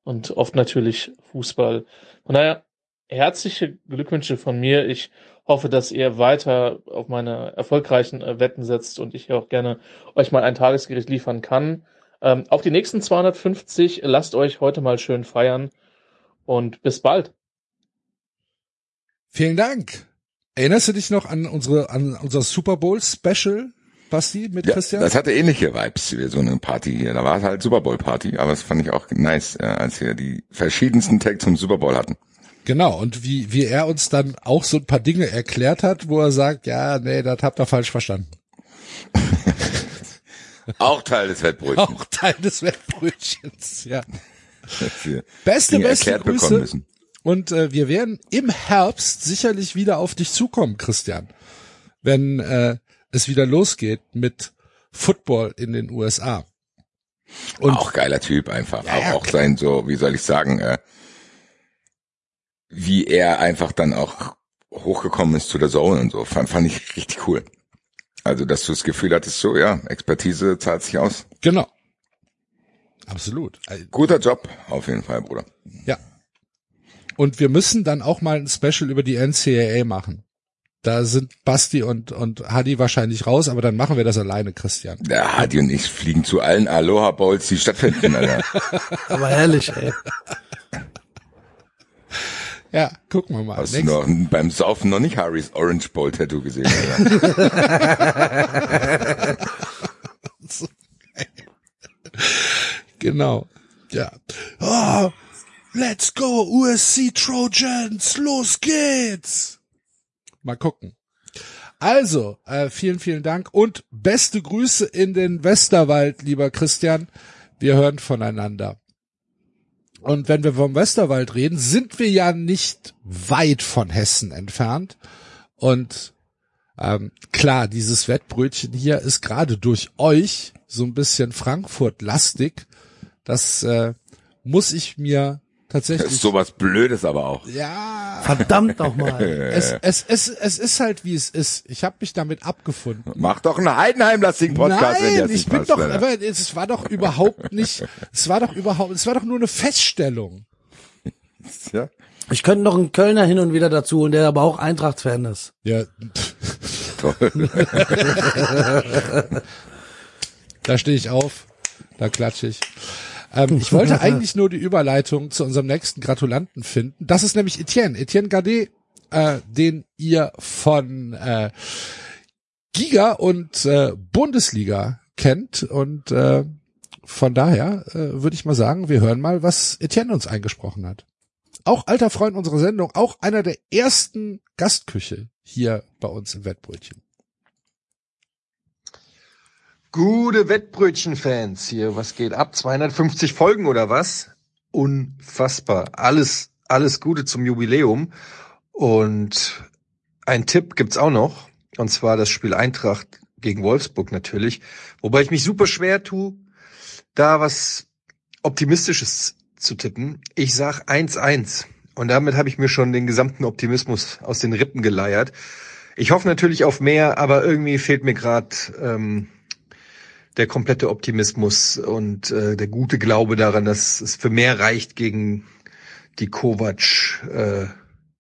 und oft natürlich Fußball. Von daher herzliche Glückwünsche von mir. Ich hoffe, dass ihr weiter auf meine erfolgreichen äh, Wetten setzt und ich auch gerne euch mal ein Tagesgericht liefern kann. Ähm, auf die nächsten 250 lasst euch heute mal schön feiern und bis bald. Vielen Dank. Erinnerst du dich noch an unsere an unser Super Bowl Special, Basti, mit Ja, Christian? das hatte ähnliche Vibes wie so eine Party hier. Da war es halt Super Bowl Party, aber das fand ich auch nice, äh, als wir die verschiedensten Tags zum Super Bowl hatten. Genau, und wie, wie er uns dann auch so ein paar Dinge erklärt hat, wo er sagt, ja, nee, das habt ihr falsch verstanden. Auch Teil des Wettbrötchens. Auch Teil des Wettbrötchens, ja. Beste, Dinge beste Grüße. Und äh, wir werden im Herbst sicherlich wieder auf dich zukommen, Christian. Wenn äh, es wieder losgeht mit Football in den USA. Und auch geiler Typ einfach. Ja, auch, ja, auch sein so, wie soll ich sagen, äh, wie er einfach dann auch hochgekommen ist zu der Zone und so, fand, fand ich richtig cool. Also, dass du das Gefühl hattest, so, ja, Expertise zahlt sich aus. genau. Absolut. Also, Guter Job, auf jeden Fall, Bruder. Ja. Und wir müssen dann auch mal ein Special über die NCAA machen. Da sind Basti und, und Hadi wahrscheinlich raus, aber dann machen wir das alleine, Christian. Der Hadi und ich fliegen zu allen Aloha Bowls, die stattfinden, Alter. Aber herrlich, ey. Ja, gucken wir mal. Hast du Nächstes- noch beim Saufen noch nicht Harrys Orange Bowl Tattoo gesehen, Alter. Genau. Ja. Oh, let's go, USC Trojans, los geht's. Mal gucken. Also, äh, vielen, vielen Dank und beste Grüße in den Westerwald, lieber Christian. Wir hören voneinander. Und wenn wir vom Westerwald reden, sind wir ja nicht weit von Hessen entfernt. Und ähm, klar, dieses Wettbrötchen hier ist gerade durch euch so ein bisschen Frankfurt-lastig. Das äh, muss ich mir Das tatsächlich. ist sowas Blödes aber auch. ja, Verdammt nochmal. es, es, es, es ist halt wie es ist. Ich habe mich damit abgefunden. Mach doch einen Heidenheim-lastigen Podcast, wenn Nein, das ich bin passt, doch, Alter. aber es war doch überhaupt nicht, es war doch überhaupt, es war doch nur eine Feststellung. Ja. Ich könnte noch einen Kölner hin und wieder dazu und der aber auch Eintracht-Fan ist. Ja, Toll. da stehe ich auf, da klatsche ich. Ähm, ich wollte eigentlich nur die Überleitung zu unserem nächsten Gratulanten finden. Das ist nämlich Etienne, Etienne Gardet, äh, den ihr von äh, Giga und äh, Bundesliga kennt und äh, von daher äh, würde ich mal sagen, wir hören mal, was Etienne uns eingesprochen hat. Auch alter Freund unserer Sendung, auch einer der ersten Gastküche hier bei uns im Wettbrötchen. Gute Wettbrötchen-Fans hier, was geht ab? 250 Folgen oder was? Unfassbar. Alles, alles Gute zum Jubiläum. Und ein Tipp gibt's auch noch. Und zwar das Spiel Eintracht gegen Wolfsburg natürlich. Wobei ich mich super schwer tue, da was Optimistisches zu tippen. Ich sag 1-1. Und damit habe ich mir schon den gesamten Optimismus aus den Rippen geleiert. Ich hoffe natürlich auf mehr, aber irgendwie fehlt mir gerade ähm, der komplette Optimismus und äh, der gute Glaube daran, dass es für mehr reicht gegen die Kovac äh,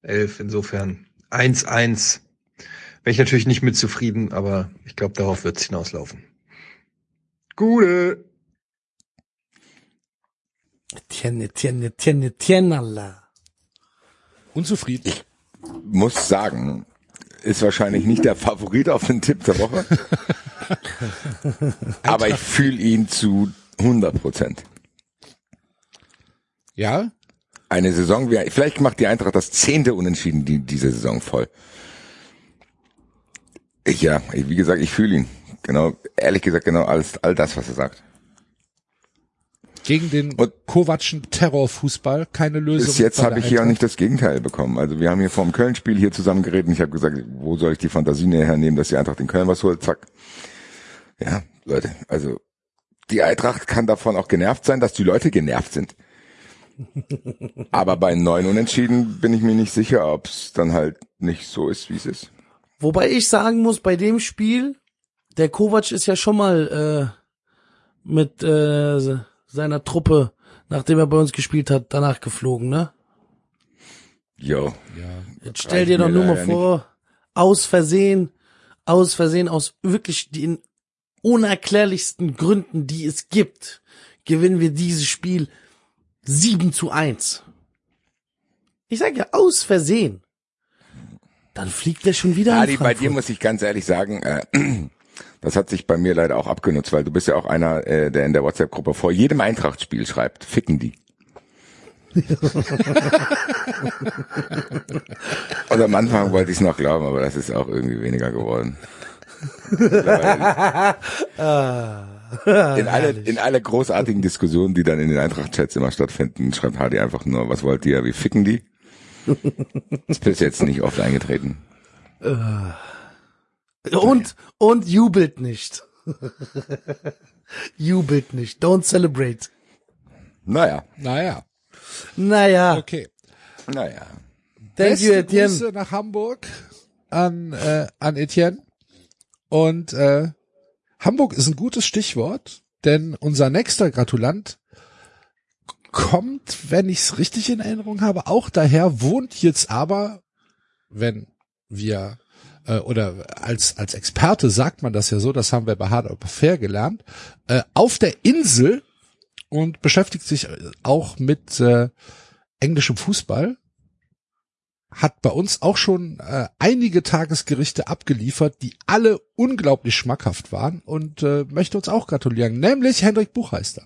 11. Insofern 1-1. Wäre ich natürlich nicht mit zufrieden, aber ich glaube, darauf wird es hinauslaufen. Gute. Etienne, Etienne, Etienne, Allah. Unzufrieden? Muss sagen, ist wahrscheinlich nicht der Favorit auf den Tipp der Woche. aber ich fühle ihn zu 100 Prozent. Ja, Eine Saison, wie, vielleicht macht die Eintracht das zehnte Unentschieden die, diese Saison voll. Ich, ja, wie gesagt, ich fühle ihn. Genau, ehrlich gesagt, genau alles, all das, was er sagt. Gegen den Und- Kovacschen Terrorfußball keine Lösung. Bis jetzt habe ich hier auch nicht das Gegenteil bekommen. Also wir haben hier vor dem Köln-Spiel hier zusammen geredet und ich habe gesagt, wo soll ich die Fantasie näher hernehmen, dass die Eintracht in Köln was holt? Zack. Ja, Leute, also die Eintracht kann davon auch genervt sein, dass die Leute genervt sind. Aber bei neun Unentschieden bin ich mir nicht sicher, ob es dann halt nicht so ist, wie es ist. Wobei ich sagen muss, bei dem Spiel, der Kovac ist ja schon mal äh, mit äh, seiner Truppe, nachdem er bei uns gespielt hat, danach geflogen, ne? Jo. Jetzt stell dir doch nur mal vor, aus Versehen, aus Versehen, aus wirklich den unerklärlichsten Gründen, die es gibt, gewinnen wir dieses Spiel 7 zu 1. Ich sag ja, aus Versehen. Dann fliegt er schon wieder Adi, in bei dir muss ich ganz ehrlich sagen, äh, das hat sich bei mir leider auch abgenutzt, weil du bist ja auch einer, äh, der in der WhatsApp-Gruppe vor jedem Eintrachtspiel schreibt, ficken die. Und am Anfang wollte ich es noch glauben, aber das ist auch irgendwie weniger geworden. Mittlerweile- in alle, in alle großartigen Diskussionen, die dann in den Eintracht-Chats immer stattfinden, schreibt Hardy einfach nur, was wollt ihr, wie ficken die? Ist bis jetzt nicht oft eingetreten. Und, und jubelt nicht. Jubelt nicht. Don't celebrate. Naja, Naja, Naja, okay. naja. thank Beste you, Etienne. Grüße nach Hamburg an, äh, an Etienne. Und äh, Hamburg ist ein gutes Stichwort, denn unser nächster Gratulant kommt, wenn ich es richtig in Erinnerung habe, auch daher, wohnt jetzt aber, wenn wir äh, oder als als Experte sagt man das ja so, das haben wir bei Hard aber Fair gelernt, äh, auf der Insel und beschäftigt sich auch mit äh, englischem Fußball hat bei uns auch schon äh, einige Tagesgerichte abgeliefert, die alle unglaublich schmackhaft waren und äh, möchte uns auch gratulieren, nämlich Hendrik Buchheister.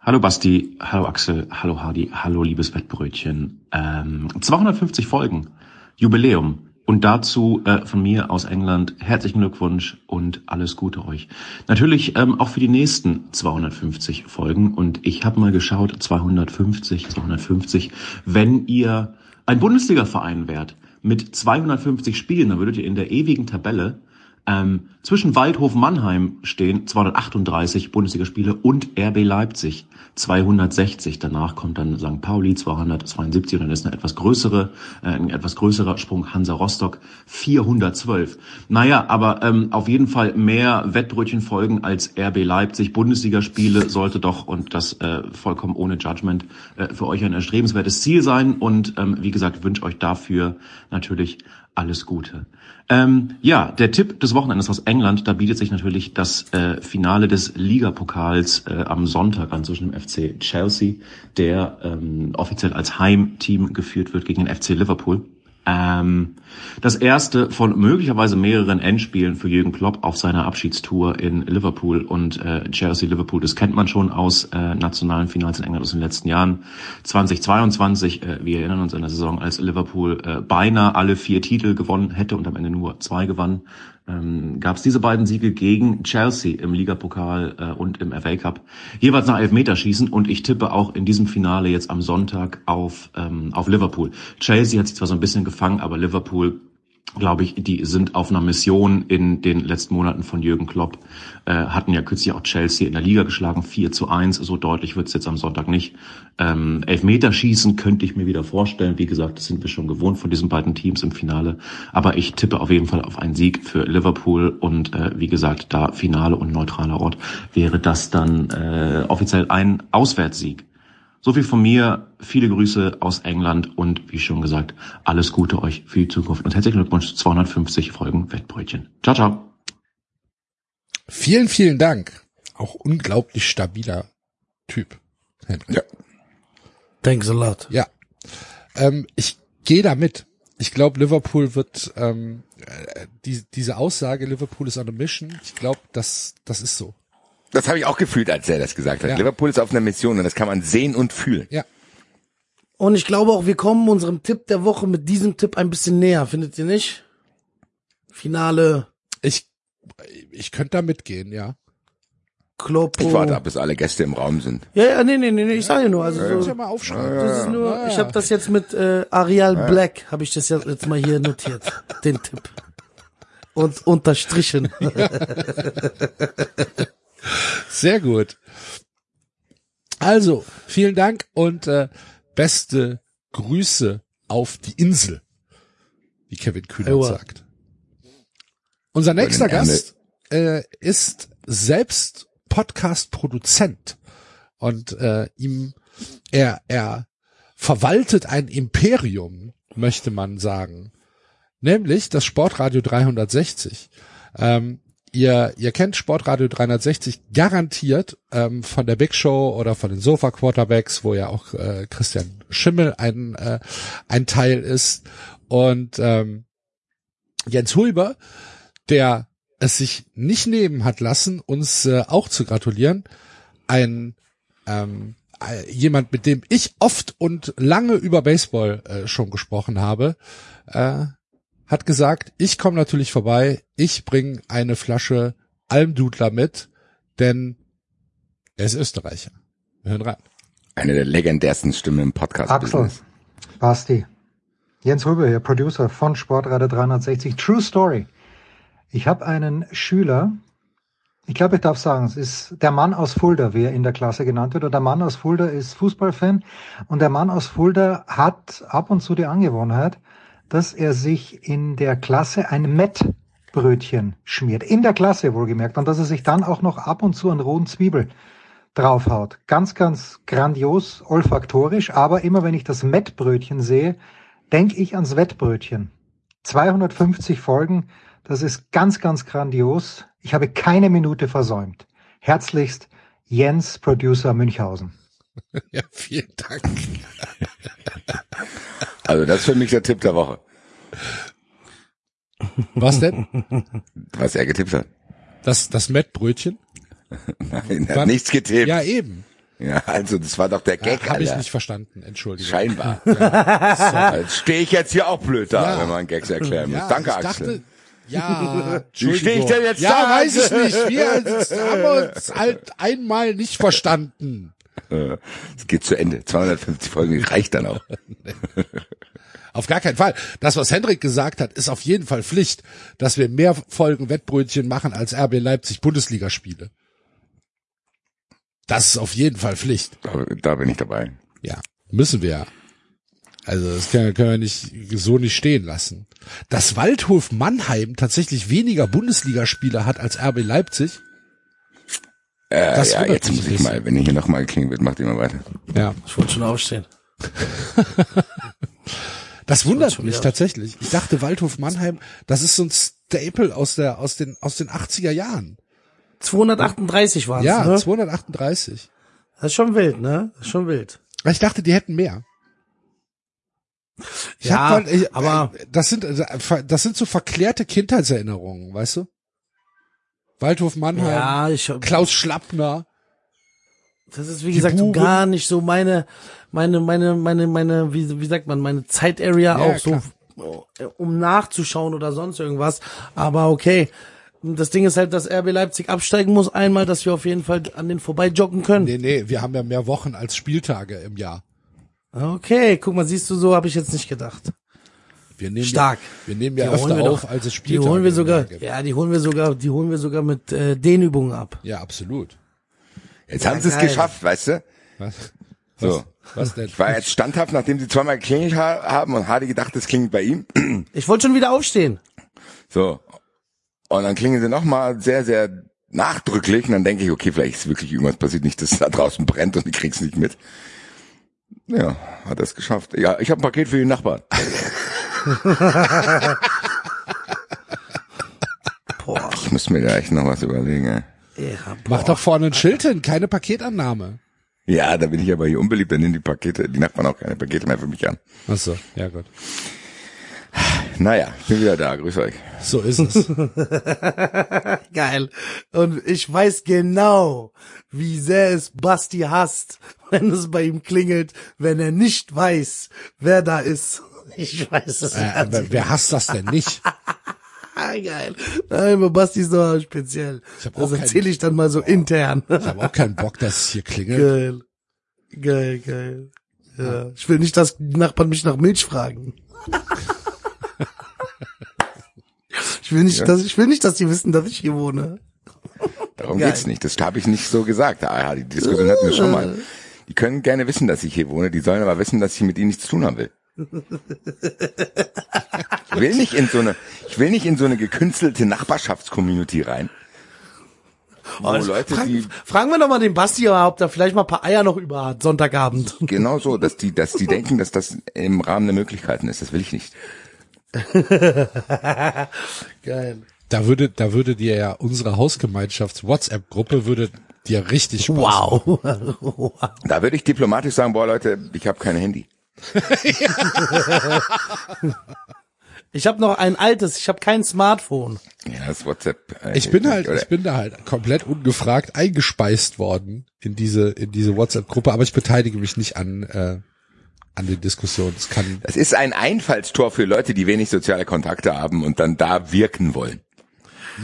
Hallo Basti, hallo Axel, hallo Hardy, hallo liebes Wettbrötchen. Ähm, 250 Folgen, Jubiläum. Und dazu äh, von mir aus England herzlichen Glückwunsch und alles Gute euch. Natürlich ähm, auch für die nächsten 250 Folgen. Und ich habe mal geschaut, 250, 250, wenn ihr ein Bundesliga-Verein wärt mit 250 Spielen, dann würdet ihr in der ewigen Tabelle ähm, zwischen Waldhof Mannheim stehen 238 Bundesligaspiele und RB Leipzig 260. Danach kommt dann St. Pauli 272 und dann ist eine etwas größere, äh, ein etwas größerer Sprung Hansa Rostock 412. Naja, aber ähm, auf jeden Fall mehr Wettbrötchen folgen als RB Leipzig. Bundesligaspiele sollte doch und das äh, vollkommen ohne Judgment äh, für euch ein erstrebenswertes Ziel sein und ähm, wie gesagt wünsche euch dafür natürlich alles Gute. Ähm, ja, der Tipp des Wochenendes aus England, da bietet sich natürlich das äh, Finale des Ligapokals äh, am Sonntag an zwischen dem FC Chelsea, der ähm, offiziell als Heimteam geführt wird gegen den FC Liverpool. Ähm, das erste von möglicherweise mehreren Endspielen für Jürgen Klopp auf seiner Abschiedstour in Liverpool und äh, Chelsea Liverpool. Das kennt man schon aus äh, nationalen Finals in England aus den letzten Jahren. 2022, äh, wir erinnern uns an der Saison, als Liverpool äh, beinahe alle vier Titel gewonnen hätte und am Ende nur zwei gewann, ähm, gab es diese beiden Siege gegen Chelsea im Ligapokal äh, und im FA Cup. Jeweils nach Elfmeterschießen und ich tippe auch in diesem Finale jetzt am Sonntag auf, ähm, auf Liverpool. Chelsea hat sich zwar so ein bisschen gefangen, aber Liverpool glaube ich, die sind auf einer Mission in den letzten Monaten von Jürgen Klopp, äh, hatten ja kürzlich auch Chelsea in der Liga geschlagen, 4 zu 1, so deutlich wird's jetzt am Sonntag nicht. Ähm, Elfmeterschießen könnte ich mir wieder vorstellen, wie gesagt, das sind wir schon gewohnt von diesen beiden Teams im Finale, aber ich tippe auf jeden Fall auf einen Sieg für Liverpool und äh, wie gesagt, da Finale und neutraler Ort wäre das dann äh, offiziell ein Auswärtssieg. So viel von mir, viele Grüße aus England und wie schon gesagt, alles Gute euch für die Zukunft und herzlichen Glückwunsch zu 250 Folgen Wettbrötchen. Ciao, ciao. Vielen, vielen Dank. Auch unglaublich stabiler Typ. Hendrik. Ja. Thanks a lot. Ja. Ähm, ich gehe da mit. Ich glaube, Liverpool wird ähm, äh, die, diese Aussage, Liverpool ist on a mission, ich glaube, das, das ist so. Das habe ich auch gefühlt, als er das gesagt hat. Ja. Liverpool ist auf einer Mission und das kann man sehen und fühlen. Ja. Und ich glaube auch, wir kommen unserem Tipp der Woche mit diesem Tipp ein bisschen näher, findet ihr nicht? Finale Ich, ich könnte da mitgehen, ja. Kloppo. Ich warte ab, bis alle Gäste im Raum sind. Ja, ja, nee, nee, nee, ich sage ja nur, also Muss so, ja mal aufschreiben. das ist nur, Ja, ich ja. habe das jetzt mit äh, Arial Black, habe ich das jetzt, jetzt mal hier notiert, den Tipp. Und unterstrichen. Sehr gut. Also, vielen Dank und äh, beste Grüße auf die Insel, wie Kevin Kühner Aua. sagt. Unser nächster. Gast äh, ist selbst Podcast-Produzent und äh, ihm er er verwaltet ein Imperium, möchte man sagen, nämlich das Sportradio 360. Ähm, ihr, ihr kennt Sportradio 360 garantiert ähm, von der Big Show oder von den Sofa Quarterbacks, wo ja auch äh, Christian Schimmel ein, äh, ein Teil ist. Und ähm, Jens Hulber, der es sich nicht nehmen hat lassen, uns äh, auch zu gratulieren. Ein ähm, äh, jemand, mit dem ich oft und lange über Baseball äh, schon gesprochen habe, äh, hat gesagt, ich komme natürlich vorbei, ich bringe eine Flasche Almdudler mit, denn er ist Österreicher. Wir hören rein. Eine der legendärsten Stimmen im podcast Axel, Basti, Jens Rübe hier, Producer von Sportradio 360. True Story. Ich habe einen Schüler, ich glaube, ich darf sagen, es ist der Mann aus Fulda, wie er in der Klasse genannt wird. Und der Mann aus Fulda ist Fußballfan. Und der Mann aus Fulda hat ab und zu die Angewohnheit, dass er sich in der Klasse ein Mettbrötchen schmiert. In der Klasse wohlgemerkt. Und dass er sich dann auch noch ab und zu einen rohen Zwiebel draufhaut. Ganz, ganz grandios, olfaktorisch. Aber immer wenn ich das Mettbrötchen sehe, denke ich ans Wettbrötchen. 250 Folgen. Das ist ganz, ganz grandios. Ich habe keine Minute versäumt. Herzlichst Jens, Producer Münchhausen. Ja, vielen Dank. Also das ist für mich der Tipp der Woche. Was denn? Was er getippt hat. Das, das Mettbrötchen? Nein, er hat nichts getippt. Ja, eben. Ja, also das war doch der Gag, Habe ich nicht verstanden, Entschuldigung. Scheinbar. Ja, Jetzt stehe ich jetzt hier auch blöd da, Ja. wenn man Gags erklären muss. Ja, Danke, ich Axel. dachte, ja, Wie stehe ich denn jetzt ja, da? weiß ich nicht. Wir haben uns halt einmal nicht verstanden. Äh, Es geht zu Ende. 250 Folgen reicht dann auch. Auf gar keinen Fall. Das, was Hendrik gesagt hat, ist auf jeden Fall Pflicht, dass wir mehr Folgen Wettbrötchen machen als RB Leipzig Bundesligaspiele. Das ist auf jeden Fall Pflicht. Da, da bin ich dabei. Ja, müssen wir ja. Also das können, können wir nicht so nicht stehen lassen. Dass Waldhof Mannheim tatsächlich weniger Bundesligaspiele hat als RB Leipzig. Äh, Das ja, jetzt muss ich mal, wenn hier nochmal geklingelt wird, macht ihr mal weiter. Ja. Ich wollte schon aufstehen. Das wundert mich tatsächlich. Ich dachte Waldhof Mannheim, das ist so ein Staple aus der aus den aus den 80er Jahren. 238 waren es, Ja, ne? 238. Das ist schon wild, ne? Das ist schon wild. Ich dachte, die hätten mehr. Ich Ja, mal, ich, aber- das sind das sind so verklärte Kindheitserinnerungen, weißt du? Waldhof Mannheim, Ja, ich, Klaus Schlappner. Das ist wie Die gesagt so gar nicht so meine, meine, meine, meine, meine, wie, wie sagt man, meine Zeitarea Ja, auch klar. so, um nachzuschauen oder sonst irgendwas. Aber okay. Das Ding ist halt, dass RB Leipzig absteigen muss einmal, dass wir auf jeden Fall an den vorbei joggen können. Nee, nee, wir haben ja mehr Wochen als Spieltage im Jahr. Okay, guck mal, siehst du, so habe ich jetzt nicht gedacht. Wir nehmen Stark. Ja, wir nehmen ja Die öfter wir auf, doch- als es Die Spieltage holen wir sogar, ja, die holen wir sogar, die holen wir sogar mit äh, Dehnübungen ab. Ja, absolut. Jetzt Ja, haben sie es geschafft, weißt du? Was? So. Was denn? Ich war jetzt standhaft, nachdem sie zweimal geklingelt ha haben und Hardy gedacht, das klingelt bei ihm. Ich wollte schon wieder aufstehen. So. Und dann klingeln sie nochmal sehr, sehr nachdrücklich und dann denke ich, okay, vielleicht ist wirklich irgendwas passiert, nicht, dass es da draußen brennt und ich krieg's nicht mit. Ja, hat es geschafft. Ja, ich habe ein Paket für den Nachbarn. Boah. Ich muss mir da echt noch was überlegen. Ey. Ja, Mach doch vorne ein Schild hin, keine Paketannahme. Ja, da bin ich aber hier unbeliebt, dann nehmen die Pakete, die Nachbarn auch keine Pakete mehr für mich an. Ach so, ja gut. Naja, ich bin wieder da, grüß euch. So ist es. Geil. Und ich weiß genau, wie sehr es Basti hasst, wenn es bei ihm klingelt, wenn er nicht weiß, wer da ist. Ich weiß es äh, aber wer hasst das denn nicht? Ah, geil. Nein, aber Basti ist doch speziell. Das erzähle ich dann mal so intern. Ich habe auch keinen Bock, dass es hier klingelt. Geil. Geil, geil. Ja. Ich will nicht, dass die Nachbarn mich nach Milch fragen. Ich will nicht, Ja. dass, ich will nicht, dass die wissen, dass ich hier wohne. Darum Geil. geht's nicht. Das habe ich nicht so gesagt. Ah, die Diskussion hatten wir schon mal. Die können gerne wissen, dass ich hier wohne. Die sollen aber wissen, dass ich mit ihnen nichts zu tun haben will. Ich will nicht in so eine, ich will nicht in so eine gekünstelte Nachbarschaftscommunity rein. Wo Leute, Fragen, die, fragen wir doch mal den Basti, ob der vielleicht mal ein paar Eier noch über hat, Sonntagabend. genau so, dass die, dass die denken, dass das im Rahmen der Möglichkeiten ist. Das will ich nicht. Geil. Da würde, da würde dir ja unsere Hausgemeinschafts-WhatsApp-Gruppe würde dir richtig Spaß machen. Wow. Da würde ich diplomatisch sagen, boah Leute, ich habe kein Handy. Ich habe noch ein altes, ich habe kein Smartphone. Ja, das WhatsApp. äh, Ich bin halt, oder- ich bin da halt komplett ungefragt eingespeist worden in diese, in diese WhatsApp-Gruppe, aber ich beteilige mich nicht an, äh, an den Diskussionen. Es kann, Das ist ein Einfallstor für Leute, die wenig soziale Kontakte haben und dann da wirken wollen.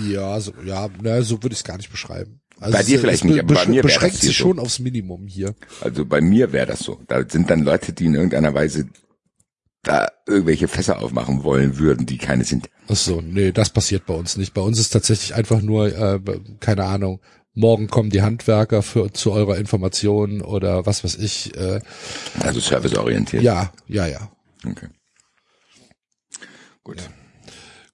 ja, so, ja, na, so würde ich es gar nicht beschreiben. Also Bei dir vielleicht nicht, aber bei mir beschränkt sich so. schon aufs Minimum hier. Also bei mir wäre das so. Da sind dann Leute, die in irgendeiner Weise da irgendwelche Fässer aufmachen wollen würden, die keine sind. Ach so, nee, das passiert bei uns nicht. Bei uns ist tatsächlich einfach nur, äh, keine Ahnung, morgen kommen die Handwerker für zu eurer Information oder was weiß ich. Äh, Also serviceorientiert. ja, ja, ja. Okay. Gut.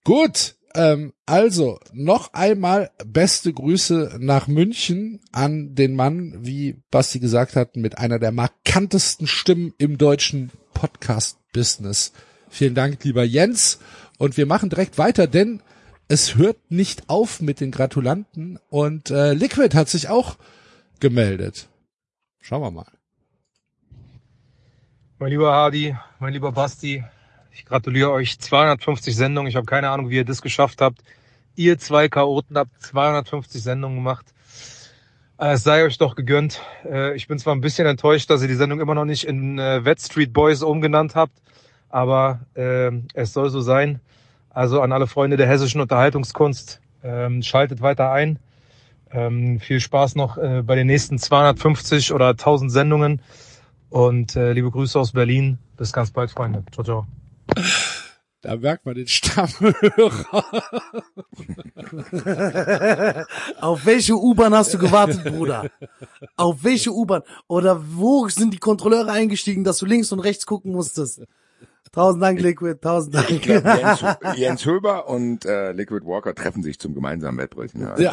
Gut, ähm, also noch einmal beste Grüße nach München an den Mann, wie Basti gesagt hat, mit einer der markantesten Stimmen im deutschen Podcast-Business. Vielen Dank, lieber Jens. Und wir machen direkt weiter, denn es hört nicht auf mit den Gratulanten und äh, Liquid hat sich auch gemeldet. Schauen wir mal. Mein lieber Hardy, mein lieber Basti, ich gratuliere euch 250 Sendungen. Ich habe keine Ahnung, wie ihr das geschafft habt. Ihr zwei Chaoten habt 250 Sendungen gemacht. Äh, Es sei euch doch gegönnt. Äh, Ich bin zwar ein bisschen enttäuscht, dass ihr die Sendung immer noch nicht in äh, Wet Street Boys umgenannt habt, aber es soll so sein. Also an alle Freunde der hessischen Unterhaltungskunst, ähm, schaltet weiter ein. Ähm, viel Spaß noch bei den nächsten 250 oder 1000 Sendungen. Und liebe Grüße aus Berlin. Bis ganz bald, Freunde. Ciao, ciao. Da merkt man den Stammhörer. Auf welche U-Bahn hast du gewartet, Bruder? Auf welche U-Bahn? Oder wo sind die Kontrolleure eingestiegen, dass du links und rechts gucken musstest? Tausend Dank, Liquid, tausend Dank. Ich glaub, Jens, Jens Höber und äh, Liquid Walker treffen sich zum gemeinsamen Wettbrötchen. Ja.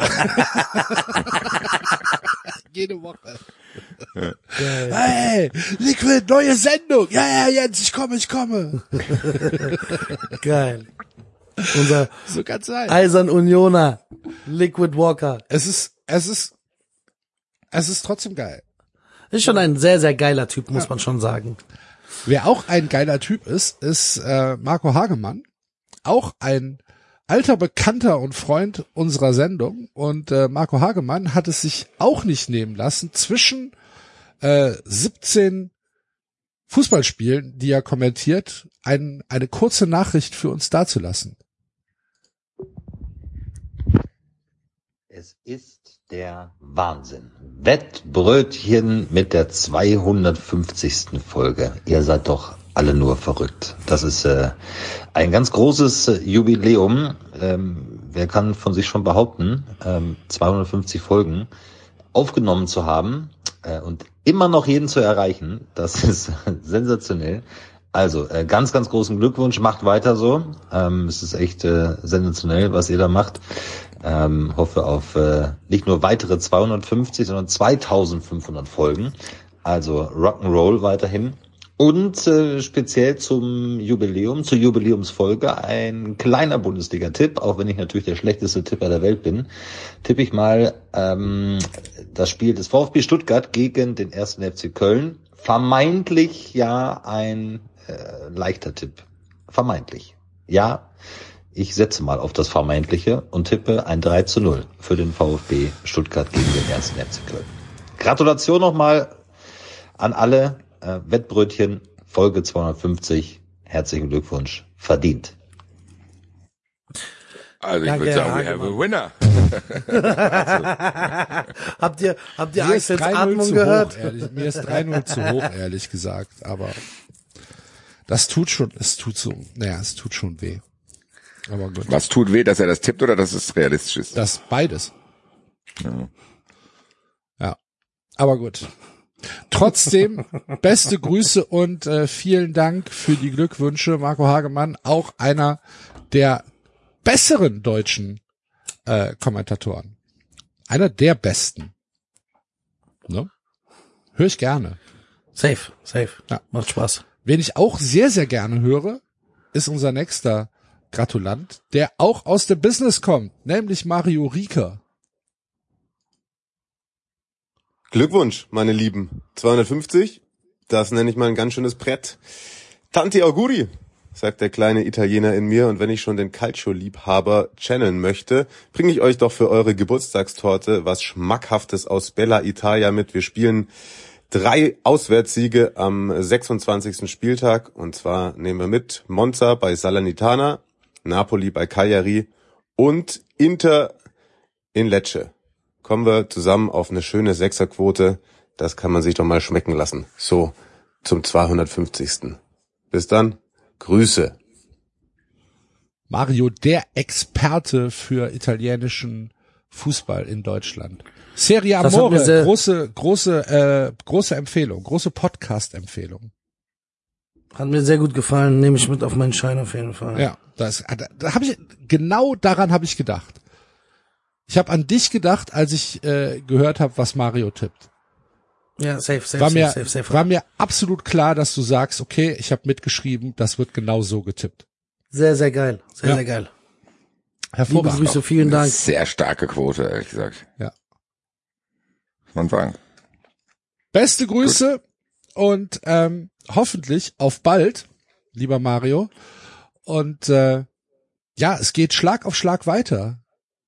Ja. Jede Woche. Hey, Liquid, neue Sendung. Ja, ja, Jens, ich komme, ich komme. Geil. Unser So kann's sein. Eisern Unioner, Liquid Walker. Es ist, es ist, es ist trotzdem geil. Ist schon ein sehr, sehr geiler Typ, muss man schon sagen. Wer auch ein geiler Typ ist, ist äh, Marco Hagemann. Auch ein alter Bekannter und Freund unserer Sendung. Und äh, Marco Hagemann hat es sich auch nicht nehmen lassen, zwischen äh, 17 Fußballspielen, die er kommentiert, ein, eine kurze Nachricht für uns dazulassen. Es ist der Wahnsinn. Wettbrötchen mit der 250. Folge. Ihr seid doch alle nur verrückt. Das ist äh, ein ganz großes äh, Jubiläum. Ähm, wer kann von sich schon behaupten, ähm, 250 Folgen aufgenommen zu haben äh, und immer noch jeden zu erreichen. Das ist sensationell. Also äh, ganz, ganz großen Glückwunsch, macht weiter so. Ähm, es ist echt äh, sensationell, was ihr da macht. Ähm, hoffe auf äh, nicht nur weitere 250, sondern 2500 Folgen. Also Rock'n'Roll weiterhin. Und äh, speziell zum Jubiläum, zur Jubiläumsfolge ein kleiner Bundesliga-Tipp, auch wenn ich natürlich der schlechteste Tipper der Welt bin, tippe ich mal ähm, das Spiel des VfB Stuttgart gegen den ersten FC Köln. Vermeintlich ja ein äh, leichter Tipp. Vermeintlich. Ja, ich setze mal auf das Vermeintliche und tippe ein 3 zu 0 für den VfB Stuttgart gegen den ersten FC Köln. Gratulation nochmal an alle. Äh, Wettbrötchen, Folge 250. Herzlichen Glückwunsch. Verdient. Also ich Danke, würde Herr sagen, we have a winner. habt ihr, habt ihr Axels 3-0 Atmung gehört? Hoch, ehrlich, mir ist 3-0 zu hoch, ehrlich gesagt. Aber das tut schon, es tut so, naja, es tut schon weh. Aber gut. Was tut weh, dass er das tippt oder dass es realistisch ist? Das beides. Ja. Ja. Aber gut. Trotzdem, beste Grüße und äh, vielen Dank für die Glückwünsche, Marco Hagemann, auch einer der besseren deutschen äh, Kommentatoren. Einer der besten. Ne? Höre ich gerne. Safe, safe. Ja. Macht Spaß. Wen ich auch sehr, sehr gerne höre, ist unser nächster Gratulant, der auch aus dem Business kommt, nämlich Mario Rieker. Glückwunsch, meine Lieben. 250, das nenne ich mal ein ganz schönes Brett. Tanti Auguri, sagt der kleine Italiener in mir. Und wenn ich schon den Calcio-Liebhaber channeln möchte, bringe ich euch doch für eure Geburtstagstorte was Schmackhaftes aus Bella Italia mit. Wir spielen drei Auswärtssiege am 26. Spieltag. Und zwar nehmen wir mit Monza bei Salernitana, Napoli bei Cagliari und Inter in Lecce kommen wir zusammen auf eine schöne Sechserquote. Das kann man sich doch mal schmecken lassen. So zum 250. Bis dann. Grüße. Mario, der Experte für italienischen Fußball in Deutschland. Serie Amore, sehr- große, große, äh, große Empfehlung, große Podcast-Empfehlung. Hat mir sehr gut gefallen, nehme ich mit auf meinen Schein auf jeden Fall. Ja, das, da, da habe ich genau daran habe ich gedacht. Ich habe an dich gedacht, als ich äh, gehört habe, was Mario tippt. Ja, safe, safe, war safe, mir safe, safe. war mir absolut klar, dass du sagst, okay, ich habe mitgeschrieben, das wird genau so getippt. Sehr, sehr geil. Sehr, Ja. sehr geil. Hervorragend. Liebe Grüße, vielen Dank. Sehr starke Quote, ehrlich gesagt. Ja. Man sagen. Beste Grüße und ähm, hoffentlich auf bald, lieber Mario. Und äh, ja, es geht Schlag auf Schlag weiter.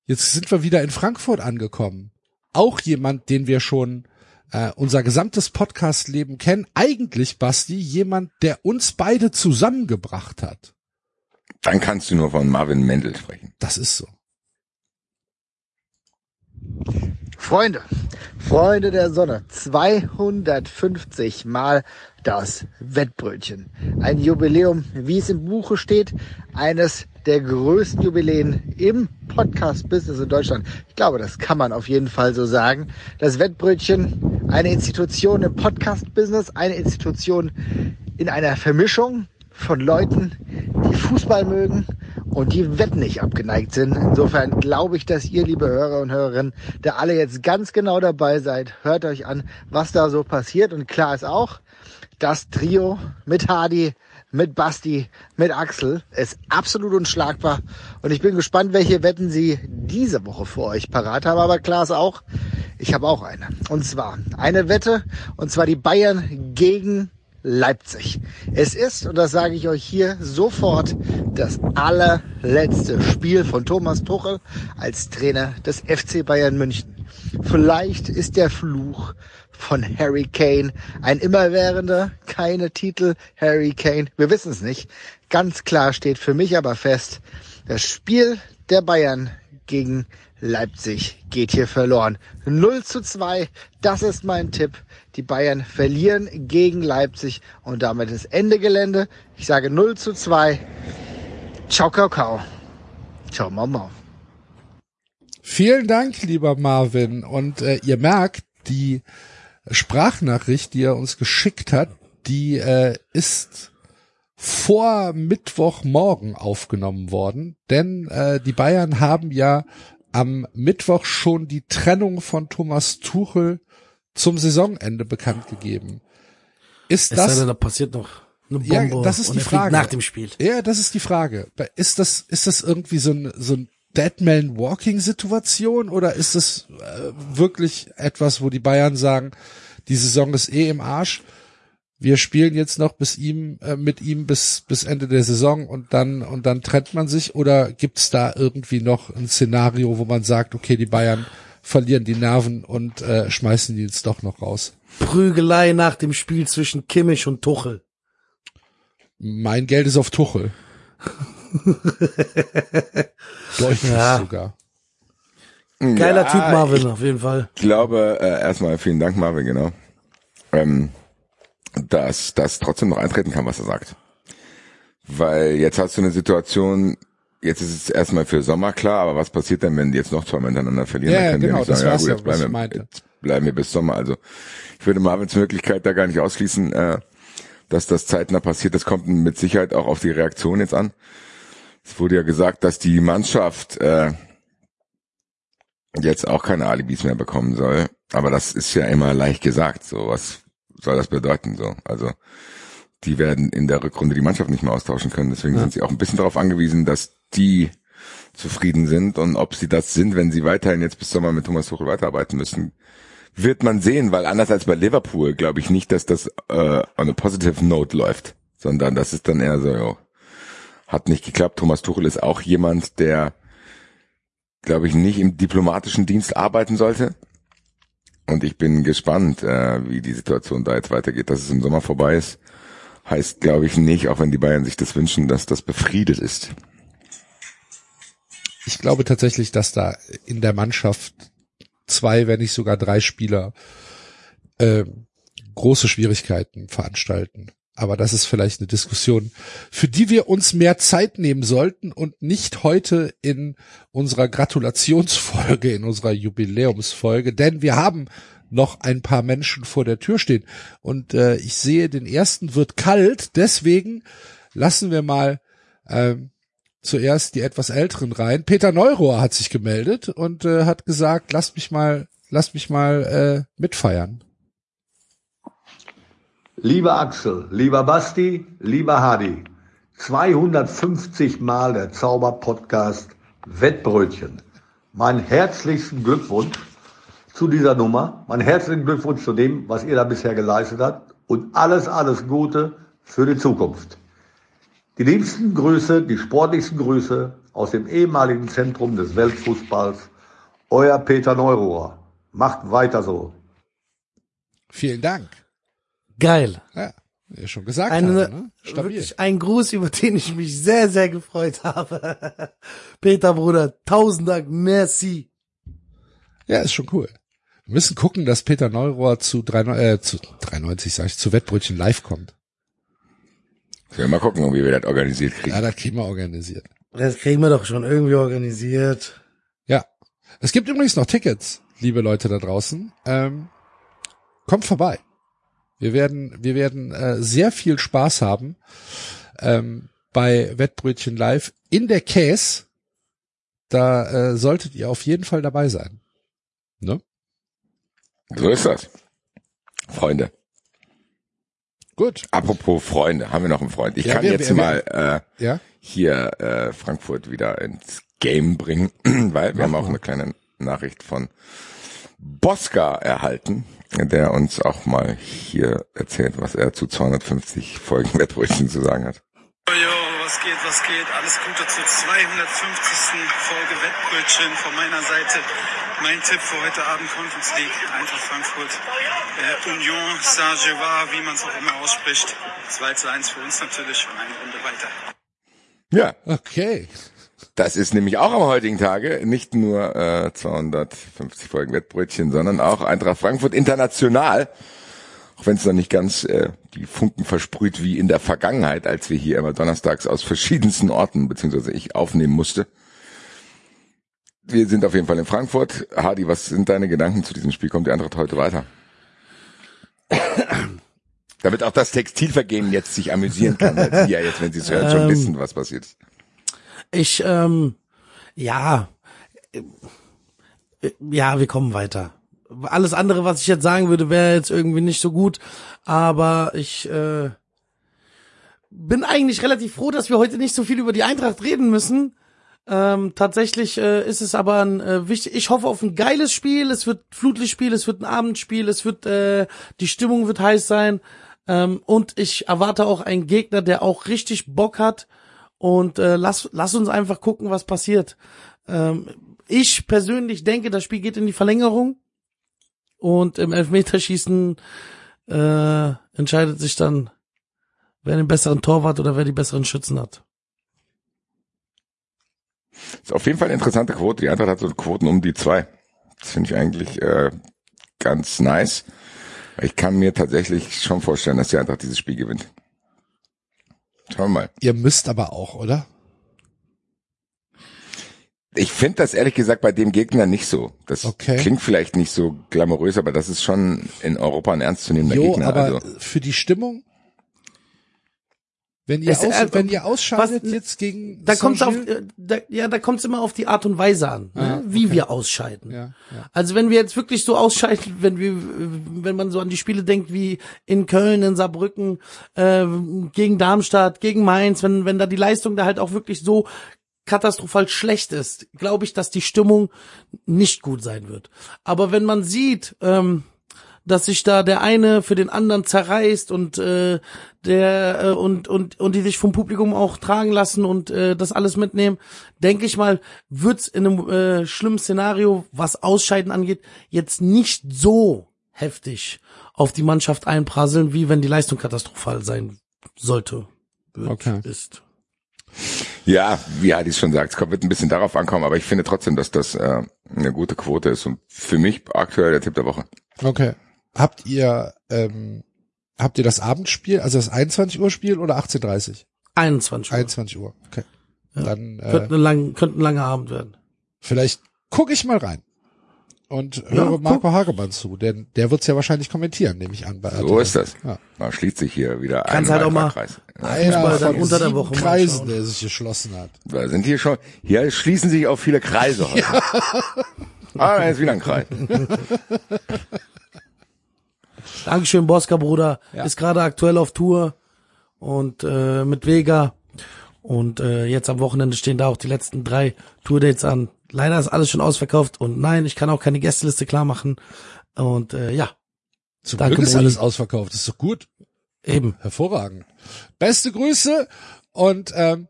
Jetzt sind wir wieder in Frankfurt angekommen. Auch jemand, den wir schon äh, unser gesamtes Podcast-Leben kennen. Eigentlich, Basti, jemand, der uns beide zusammengebracht hat. Dann kannst du nur von Marvin Mendel sprechen. Das ist so. Freunde, Freunde der Sonne, 250 Mal das Wettbrötchen. Ein Jubiläum, wie es im Buche steht, eines der größten Jubiläen im Podcast-Business in Deutschland. Ich glaube, das kann man auf jeden Fall so sagen. Das Wettbrötchen, eine Institution im Podcast-Business, eine Institution in einer Vermischung von Leuten, die Fußball mögen und die Wetten nicht abgeneigt sind. Insofern glaube ich, dass ihr, liebe Hörer und Hörerinnen, da alle jetzt ganz genau dabei seid. Hört euch an, was da so passiert. Und klar ist auch, das Trio mit Hardy, mit Basti, mit Axel ist absolut unschlagbar. Und ich bin gespannt, welche Wetten sie diese Woche für euch parat haben. Aber klar ist auch, ich habe auch eine. Und zwar eine Wette, und zwar die Bayern gegen Leipzig. Es ist, und das sage ich euch hier sofort, das allerletzte Spiel von Thomas Tuchel als Trainer des FC Bayern München. Vielleicht ist der Fluch von Harry Kane ein immerwährender, keine Titel Harry Kane. Wir wissen es nicht. Ganz klar steht für mich aber fest, das Spiel der Bayern gegen Leipzig geht hier verloren. 0 zu 2, das ist mein Tipp. Die Bayern verlieren gegen Leipzig und damit ist Ende Gelände. Ich sage 0 zu 2. Ciao, Kakao. Ciao, Mama. Vielen Dank, lieber Marvin. Und äh, ihr merkt, die Sprachnachricht, die er uns geschickt hat, die äh, ist vor Mittwochmorgen aufgenommen worden, denn äh, die Bayern haben ja am Mittwoch schon die Trennung von Thomas Tuchel zum Saisonende bekannt gegeben. Ist Es sei das denn, da passiert noch eine Bombe ja, das ist die Frage. nach dem Spiel. Ja, das ist die Frage. Ist das, ist das irgendwie so ein, so ein Deadman Walking Situation oder ist das äh, wirklich etwas, wo die Bayern sagen, die Saison ist eh im Arsch? Wir spielen jetzt noch bis ihm, äh, mit ihm bis, bis Ende der Saison und dann, und dann trennt man sich oder gibt's da irgendwie noch ein Szenario, wo man sagt, okay, die Bayern verlieren die Nerven und äh, schmeißen die jetzt doch noch raus? Prügelei nach dem Spiel zwischen Kimmich und Tuchel. Mein Geld ist auf Tuchel. Deutlich Ja. sogar. Geiler Ja, Typ Marvin, ich auf jeden Fall. glaube, äh, erstmal vielen Dank, Marvin, genau. Ähm, dass das trotzdem noch eintreten kann, was er sagt. Weil jetzt hast du eine Situation, jetzt ist es erstmal für Sommer klar, aber was passiert denn, wenn die jetzt noch zweimal hintereinander verlieren? Ja, Dann ja, genau, das sagen, ja war's gut, ja, jetzt was ich bleiben, wir, jetzt bleiben wir bis Sommer. Also ich würde Marvins Möglichkeit da gar nicht ausschließen, äh, dass das zeitnah passiert. Das kommt mit Sicherheit auch auf die Reaktion jetzt an. Es wurde ja gesagt, dass die Mannschaft äh, jetzt auch keine Alibis mehr bekommen soll. Aber das ist ja immer leicht gesagt. So, was soll das bedeuten? So, also die werden in der Rückrunde die Mannschaft nicht mehr austauschen können. Deswegen Ja. sind sie auch ein bisschen darauf angewiesen, dass die zufrieden sind und ob sie das sind, wenn sie weiterhin jetzt bis Sommer mit Thomas Tuchel weiterarbeiten müssen, wird man sehen, weil anders als bei Liverpool glaube ich nicht, dass das äh, on a positive note läuft, sondern das ist dann eher so, jo, hat nicht geklappt. Thomas Tuchel ist auch jemand, der glaube ich nicht im diplomatischen Dienst arbeiten sollte. Und ich bin gespannt, äh, wie die Situation da jetzt weitergeht. Dass es im Sommer vorbei ist, heißt glaube ich nicht, auch wenn die Bayern sich das wünschen, dass das befriedet ist. Ich glaube tatsächlich, dass da in der Mannschaft zwei, wenn nicht sogar drei Spieler äh, große Schwierigkeiten veranstalten. Aber das ist vielleicht eine Diskussion, für die wir uns mehr Zeit nehmen sollten und nicht heute in unserer Gratulationsfolge, in unserer Jubiläumsfolge, denn wir haben noch ein paar Menschen vor der Tür stehen. Und äh, ich sehe, den ersten wird kalt, deswegen lassen wir mal ähm, zuerst die etwas älteren rein. Peter Neurohr hat sich gemeldet und äh, hat gesagt, lasst mich mal, lasst mich mal äh, mitfeiern. Lieber Axel, lieber Basti, lieber Hadi, 250 Mal der Zauber-Podcast Wettbrötchen. Mein herzlichsten Glückwunsch zu dieser Nummer. Mein herzlichen Glückwunsch zu dem, was ihr da bisher geleistet habt und alles, alles Gute für die Zukunft. Die liebsten Grüße, die sportlichsten Grüße aus dem ehemaligen Zentrum des Weltfußballs, euer Peter Neurohr. Macht weiter so. Vielen Dank. Geil. Ja, wie ihr schon gesagt Eine, habe, ne? Stabil. wirklich ein Gruß, über den ich mich sehr, sehr gefreut habe. Peter Bruder, tausend Dank, merci. Ja, ist schon cool. Wir müssen gucken, dass Peter Neurohr zu, 3, äh, zu 93, sag ich, zu Wettbrötchen live kommt. Wir mal gucken, wie wir das organisiert kriegen. Ja, das kriegen wir organisiert. Das kriegen wir doch schon irgendwie organisiert. Ja. Es gibt übrigens noch Tickets, liebe Leute da draußen. Ähm, kommt vorbei. Wir werden, wir werden äh, sehr viel Spaß haben ähm, bei Wettbrötchen Live in der Case. Da äh, solltet ihr auf jeden Fall dabei sein. Ne? So ist das. Freunde. Gut. Apropos Freunde, haben wir noch einen Freund. Ich Ja, kann wir- jetzt wir- mal äh, Ja? hier äh, Frankfurt wieder ins Game bringen, weil wir haben Mach auch mal. eine kleine Nachricht von Bosca erhalten, der uns auch mal hier erzählt, was er zu 250 Folgen Wettbrötchen zu sagen hat. Jo, was geht, was geht? Alles Gute zur 250. Folge Wettbrötchen von meiner Seite. Mein Tipp für heute Abend Conference League, Eintracht Frankfurt, äh, Union Saint-Gervais, wie man es auch immer ausspricht. 2 zu 1 für uns natürlich und eine Runde weiter. Ja. Okay. Das ist nämlich auch am heutigen Tage nicht nur äh, 250 Folgen Wettbrötchen, sondern auch Eintracht Frankfurt international. Auch wenn es noch nicht ganz äh, die Funken versprüht wie in der Vergangenheit, als wir hier immer donnerstags aus verschiedensten Orten, beziehungsweise ich aufnehmen musste. Wir sind auf jeden Fall in Frankfurt. Hardy, was sind deine Gedanken zu diesem Spiel? Kommt die Eintracht heute weiter? Damit auch das Textilvergehen jetzt sich amüsieren kann, weil sie ja jetzt, wenn sie es hören, schon Ähm, wissen, was passiert ist. Ich, ähm, ja, äh, ja, wir kommen weiter. Alles andere, was ich jetzt sagen würde, wäre jetzt irgendwie nicht so gut, aber ich äh, bin eigentlich relativ froh, dass wir heute nicht so viel über die Eintracht reden müssen. Ähm, tatsächlich äh, ist es aber ein äh, wichtig. Ich hoffe auf ein geiles Spiel. Es wird Flutlichtspiel, es wird ein Abendspiel, es wird äh, die Stimmung wird heiß sein ähm, und ich erwarte auch einen Gegner, der auch richtig Bock hat und äh, lass lass uns einfach gucken, was passiert. Ähm, ich persönlich denke, das Spiel geht in die Verlängerung und im Elfmeterschießen äh, entscheidet sich dann, wer den besseren Torwart oder wer die besseren Schützen hat. Ist auf jeden Fall eine interessante Quote. Die Eintracht hat so Quoten um die zwei. Das finde ich eigentlich äh, ganz nice. Ich kann mir tatsächlich schon vorstellen, dass die Eintracht dieses Spiel gewinnt. Schauen wir mal. Ihr müsst aber auch, oder? Ich finde das ehrlich gesagt bei dem Gegner nicht so. Das Okay. klingt vielleicht nicht so glamourös, aber das ist schon in Europa ein ernstzunehmender Jo, Gegner. aber also. für die Stimmung, wenn ihr, Es- aus, äh, wenn ihr ausscheidet was- jetzt gegen Da kommt's auf, äh, da, ja, da kommt's immer auf die Art und Weise an, ne? Ja, wie okay. wir ausscheiden. Ja, ja. Also wenn wir jetzt wirklich so ausscheiden, wenn wir, wenn man so an die Spiele denkt wie in Köln, in Saarbrücken, äh, gegen Darmstadt, gegen Mainz, wenn, wenn da die Leistung da halt auch wirklich so katastrophal schlecht ist, glaube ich, dass die Stimmung nicht gut sein wird. Aber wenn man sieht, ähm, dass sich da der eine für den anderen zerreißt und äh, der äh, und und und die sich vom Publikum auch tragen lassen und äh, das alles mitnehmen, denke ich mal, wird's in einem äh, schlimmen Szenario, was Ausscheiden angeht, jetzt nicht so heftig auf die Mannschaft einprasseln, wie wenn die Leistung katastrophal sein sollte, wird, Okay. ist. Ja, wie Hadi schon sagt, es kommt- wird ein bisschen darauf ankommen, aber ich finde trotzdem, dass das äh, eine gute Quote ist und für mich aktuell der Tipp der Woche. Okay. Habt ihr ähm, habt ihr das Abendspiel, also das 21 Uhr Spiel oder 18.30 21 Uhr. 21 Uhr, okay. Dann äh, Könnte, ein lang, könnte ein langer Abend werden. vielleicht gucke ich mal rein und höre guck. Marco Hagemann zu, denn der wird's ja wahrscheinlich kommentieren, nehme ich an. Bei So ist das. Ja. Da schließt sich hier wieder Kannst ein halt auch mal- weiterer Kreis. Einer von unter der Woche Kreisen, der sich geschlossen hat. Da sind hier schon, hier schließen sich auch viele Kreise heute. Ah, da ist wieder ein Kreis. Dankeschön, Bosca Bruder. Ja. Ist gerade aktuell auf Tour und äh, mit Vega. Und äh, jetzt am Wochenende stehen da auch die letzten drei Tourdates an. Leider ist alles schon ausverkauft und nein, ich kann auch keine Gästeliste klar machen. Und äh, ja, Zum Danke, Glück ist Brudi. alles ausverkauft, ist doch gut. eben. Hervorragend. Beste Grüße und ähm,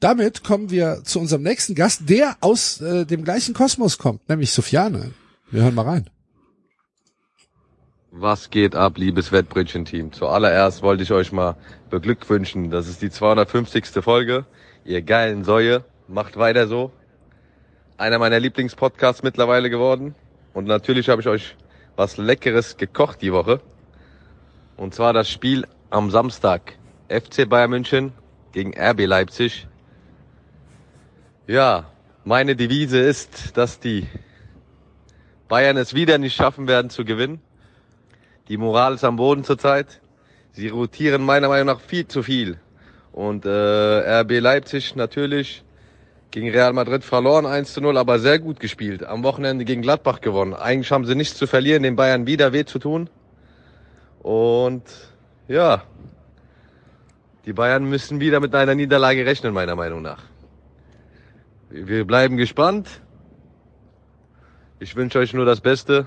damit kommen wir zu unserem nächsten Gast, der aus äh, dem gleichen Kosmos kommt, nämlich Sofiane. Wir hören mal rein. Was geht ab, liebes Wettbrötchen-Team? Zuallererst wollte ich euch mal beglückwünschen. Das ist die 250. Folge. Ihr geilen Säue. Macht weiter so. Einer meiner Lieblingspodcasts mittlerweile geworden. Und natürlich habe ich euch was Leckeres gekocht die Woche. Und zwar das Spiel am Samstag. FC Bayern München gegen RB Leipzig. Ja, meine Devise ist, dass die Bayern es wieder nicht schaffen werden zu gewinnen. Die Moral ist am Boden zurzeit. Sie rotieren meiner Meinung nach viel zu viel. Und äh, RB Leipzig natürlich gegen Real Madrid verloren 1 zu 0, aber sehr gut gespielt. Am Wochenende gegen Gladbach gewonnen. Eigentlich haben sie nichts zu verlieren, den Bayern wieder weh zu tun. Und ja, die Bayern müssen wieder mit einer Niederlage rechnen, meiner Meinung nach. Wir bleiben gespannt. Ich wünsche euch nur das Beste.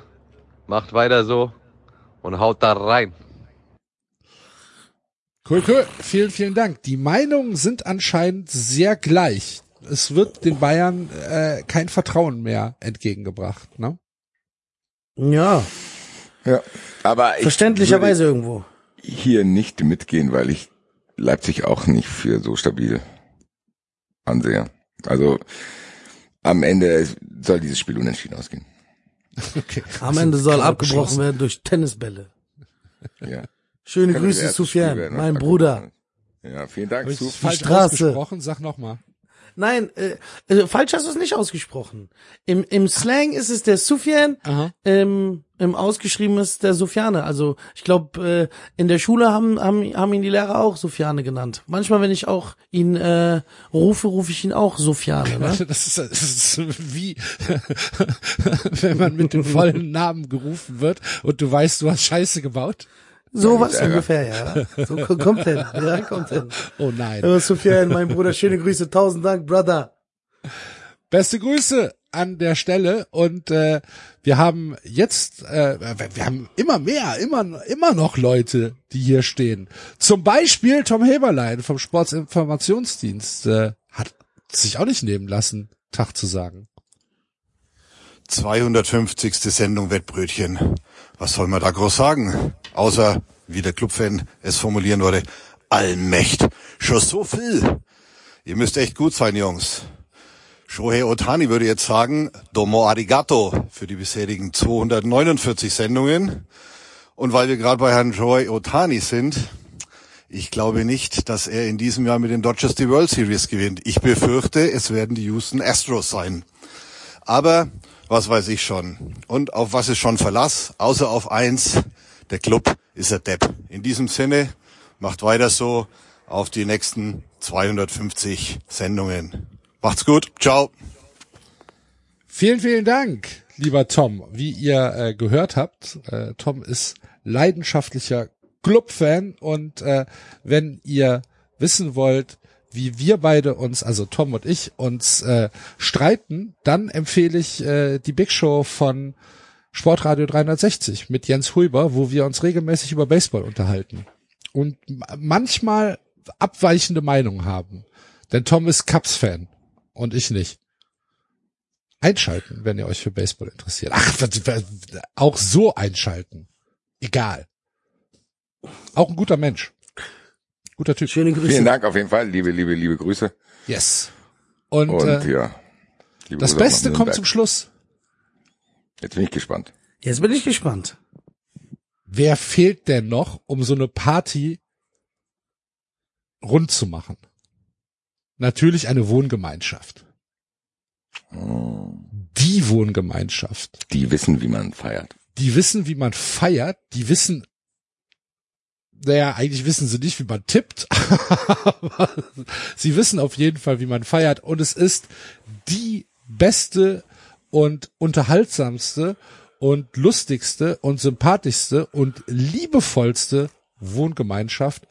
Macht weiter so und haut da rein. Cool, cool. Vielen, vielen Dank. Die Meinungen sind anscheinend sehr gleich. Es wird den Bayern äh, kein Vertrauen mehr entgegengebracht. Ne? Ja, Ja, aber ich verständlicherweise irgendwo. hier nicht mitgehen, weil ich Leipzig auch nicht für so stabil ansehe. Also am Ende soll dieses Spiel unentschieden ausgehen. Okay. Am Ende soll abgebrochen werden durch Tennisbälle. Ja. Schöne Grüße, Sufjan, werden, mein Bruder. Ja, vielen Dank. Hab ich falsch Straße. ausgesprochen? Sag nochmal. Nein, äh, äh, falsch hast du es nicht ausgesprochen. Im, im Slang ist es der Sufjan, im, im Ausgeschrieben ist der Sufjane. Also ich glaube, äh, in der Schule haben, haben, haben ihn die Lehrer auch Sufjane genannt. Manchmal, wenn ich auch ihn äh, rufe, rufe ich ihn auch Sufjane. Ne? Das ist, das ist wie, wenn man mit dem vollen Namen gerufen wird und du weißt, du hast Scheiße gebaut. So was ungefähr, ja. So ko- kommt hin. Ja, kommt hin. Oh nein. Ja, Sufjan, mein Bruder, schöne Grüße, tausend Dank, Brother. Beste Grüße an der Stelle und äh, wir haben jetzt, äh, wir haben immer mehr, immer immer noch Leute, die hier stehen. Zum Beispiel Tom Heberlein vom Sportsinformationsdienst äh, hat sich auch nicht nehmen lassen, Tag zu sagen. 250. Sendung Wettbrötchen. Was soll man da groß sagen? Außer, wie der Clubfan es formulieren würde, Allmächt. Schon so viel. Ihr müsst echt gut sein, Jungs. Shohei Otani würde jetzt sagen, domo arigato für die bisherigen 249 Sendungen. Und weil wir gerade bei Herrn Shohei Otani sind, ich glaube nicht, dass er in diesem Jahr mit den Dodgers die World Series gewinnt. Ich befürchte, es werden die Houston Astros sein. Aber was weiß ich schon. Und auf was ist schon Verlass? Außer auf eins, der Club ist ein Depp. In diesem Sinne, macht weiter so auf die nächsten 250 Sendungen. Macht's gut, ciao. Vielen, vielen Dank, lieber Tom. Wie ihr äh, gehört habt, äh, Tom ist leidenschaftlicher Clubfan und äh, wenn ihr wissen wollt, wie wir beide uns, also Tom und ich, uns äh, streiten, dann empfehle ich äh, die Big Show von Sportradio 360 mit Jens Huber, wo wir uns regelmäßig über Baseball unterhalten und manchmal abweichende Meinungen haben. Denn Tom ist Cubs-Fan und ich nicht. Einschalten, wenn ihr euch für Baseball interessiert. Ach, auch so einschalten. Egal. Auch ein guter Mensch. Guter Typ. Schöne Vielen Dank auf jeden Fall. Liebe, liebe, liebe Grüße. Yes. Und, Und äh, ja. liebe das Grüße Beste kommt zum Schluss. Jetzt bin ich gespannt. Jetzt bin ich gespannt. wer fehlt denn noch, um so eine Party rund zu machen? Natürlich eine Wohngemeinschaft. Die Wohngemeinschaft. Die wissen, wie man feiert. Die wissen, wie man feiert. Die wissen, naja, eigentlich wissen sie nicht, wie man tippt. aber sie wissen auf jeden Fall, wie man feiert. Und es ist die beste und unterhaltsamste und lustigste und sympathischste und liebevollste Wohngemeinschaft.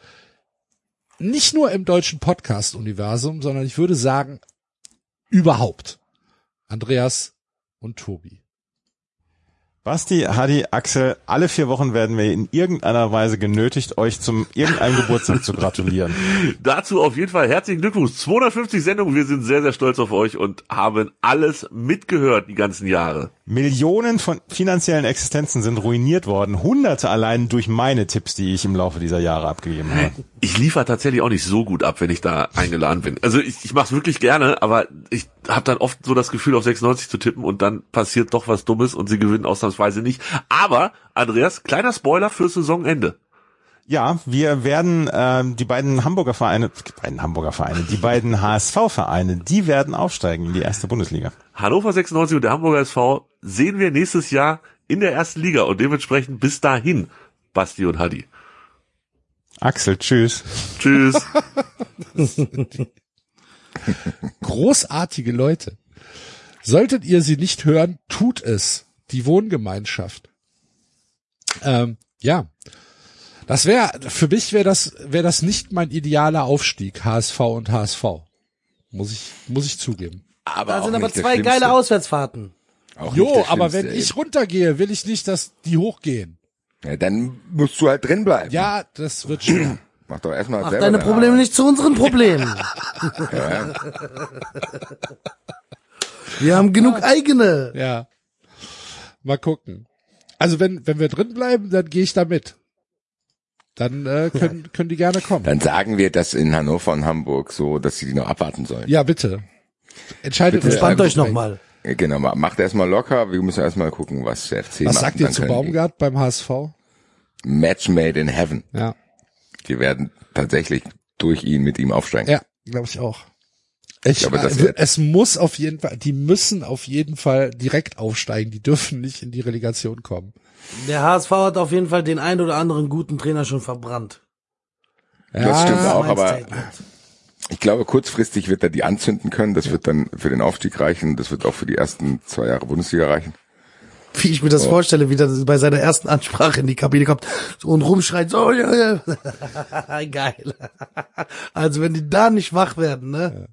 Nicht nur im deutschen Podcast-Universum, sondern ich würde sagen, überhaupt. Andreas und Tobi. Basti, Hadi, Axel, alle vier Wochen werden wir in irgendeiner Weise genötigt, euch zum irgendeinem Geburtstag zu gratulieren. Dazu auf jeden Fall herzlichen Glückwunsch. 250 Sendungen, wir sind sehr, sehr stolz auf euch und haben alles mitgehört die ganzen Jahre. Millionen von finanziellen Existenzen sind ruiniert worden, hunderte allein durch meine Tipps, die ich im Laufe dieser Jahre abgegeben habe. Ich liefere tatsächlich auch nicht so gut ab, wenn ich da eingeladen bin. Also ich, ich mache es wirklich gerne, aber ich habe dann oft so das Gefühl, auf 96 zu tippen und dann passiert doch was Dummes und sie gewinnen ausnahmsweise nicht. Aber, Andreas, kleiner Spoiler fürs Saisonende. Ja, wir werden ähm, die beiden Hamburger Vereine, die beiden Hamburger Vereine, die beiden HSV-Vereine, die werden aufsteigen in die erste Bundesliga. Hannover 96 und der Hamburger SV sehen wir nächstes Jahr in der ersten Liga und dementsprechend bis dahin Basti und Hadi. Axel, tschüss. Tschüss. Großartige Leute. Solltet ihr sie nicht hören, tut es. Die Wohngemeinschaft. Ähm, ja. Das wäre, für mich wäre das, wäre das nicht mein idealer Aufstieg, HSV und HSV. Muss ich, muss ich zugeben. Aber Da sind aber zwei geile Auswärtsfahrten. Auch Jo, aber wenn ich runtergehe, will ich nicht, dass die hochgehen. Ja, dann musst du halt drin bleiben. Ja, das wird schwer. Mach doch erstmal Mach selber deine Probleme nicht zu unseren Problemen. Ja. Wir haben genug eigene. Ja. Mal gucken. Also wenn, wenn wir drin bleiben, dann gehe ich da mit. Dann äh, können, können die gerne kommen. Dann sagen wir das in Hannover und Hamburg so, dass sie die noch abwarten sollen. Ja, bitte. Entscheidet Bitte, euch ähm, euch nochmal. Ja, Genau, ma- macht erstmal locker. Wir müssen erstmal gucken, was der FC Was macht. sagt ihr zu Baumgart beim HSV? Match made in heaven. Ja. Die werden tatsächlich durch ihn mit ihm aufsteigen. Ja, glaube ich auch. Ich, glaube, das wird- es muss auf jeden Fall, die müssen auf jeden Fall direkt aufsteigen. Die dürfen nicht in die Relegation kommen. Der HSV hat auf jeden Fall den ein oder anderen guten Trainer schon verbrannt. Das stimmt auch, aber Statement. ich glaube, kurzfristig wird er die anzünden können. Das wird dann für den Aufstieg reichen. Das wird auch für die ersten zwei Jahre Bundesliga reichen. Wie ich mir das Oh. vorstelle, wie er bei seiner ersten Ansprache in die Kabine kommt und rumschreit, so, ja, ja. Geil. Also wenn die da nicht wach werden, ne?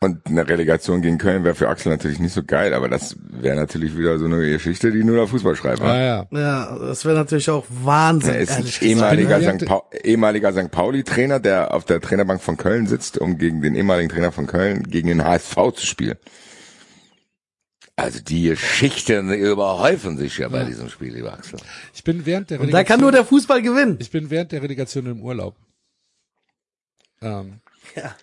Und eine Relegation gegen Köln wäre für Axel natürlich nicht so geil, aber das wäre natürlich wieder so eine Geschichte, die nur der Fußball schreibt. wa? ja. Ja, das wäre natürlich auch Wahnsinn, Er ist ein ehrlich gesagt. ehemaliger. St. Pau ehemaliger St. Pauli-Trainer, der auf der Trainerbank von Köln sitzt, um gegen den ehemaligen Trainer von Köln gegen den HSV zu spielen. Also die Geschichten überhäufen sich ja bei diesem Spiel, lieber Axel. Ich bin während der Und da kann nur der Fußball gewinnen. Ich bin während der Relegation im Urlaub. Ähm, Ja.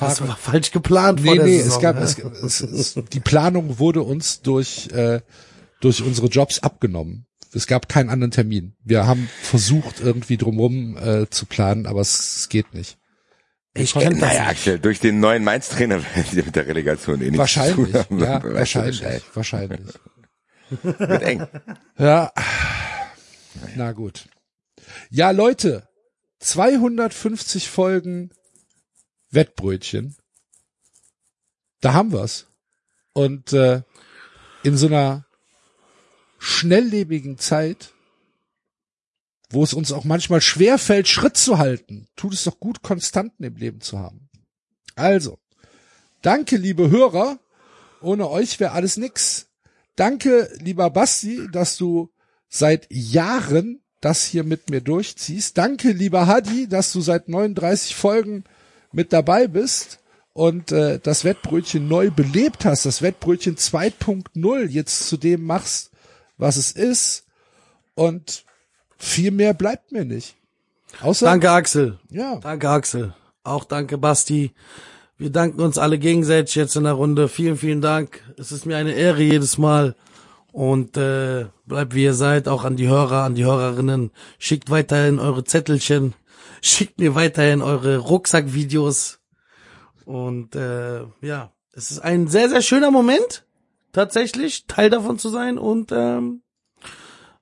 Das war falsch geplant nee, nee, Saison, es gab, ne? es, es, es, die Planung wurde uns durch, äh, durch unsere Jobs abgenommen. Es gab keinen anderen Termin. Wir haben versucht, irgendwie drumherum äh, zu planen, aber es, es geht nicht. Ich konnte- kenn das Naja, Axel, durch den neuen Mainz-Trainer werden die mit der Relegation eh nichts Wahrscheinlich, zu tun haben. ja, wahrscheinlich, wahrscheinlich. Wird eng. Ja, na gut. Ja, Leute, 250 Folgen Wettbrötchen. Da haben wir's. Und äh, in so einer schnelllebigen Zeit, wo es uns auch manchmal schwer fällt, Schritt zu halten, tut es doch gut, Konstanten im Leben zu haben. Also, danke, liebe Hörer. Ohne euch wäre alles nix. Danke, lieber Basti, dass du seit Jahren das hier mit mir durchziehst. Danke, lieber Hadi, dass du seit 39 Folgen mit dabei bist und äh, das Wettbrötchen neu belebt hast, das Wettbrötchen 2.0 jetzt zu dem machst, was es ist. Und viel mehr bleibt mir nicht. Außer, Danke, Axel. Ja. Danke, Axel. Auch danke, Basti. Wir danken uns alle gegenseitig jetzt in der Runde. Vielen, vielen Dank. Es ist mir eine Ehre jedes Mal. Und äh, bleibt wie ihr seid, auch an die Hörer, an die Hörerinnen. Schickt weiterhin eure Zettelchen. Schickt mir weiterhin eure Rucksackvideos. Und äh, ja, es ist ein sehr, sehr schöner Moment, tatsächlich, Teil davon zu sein. Und ähm,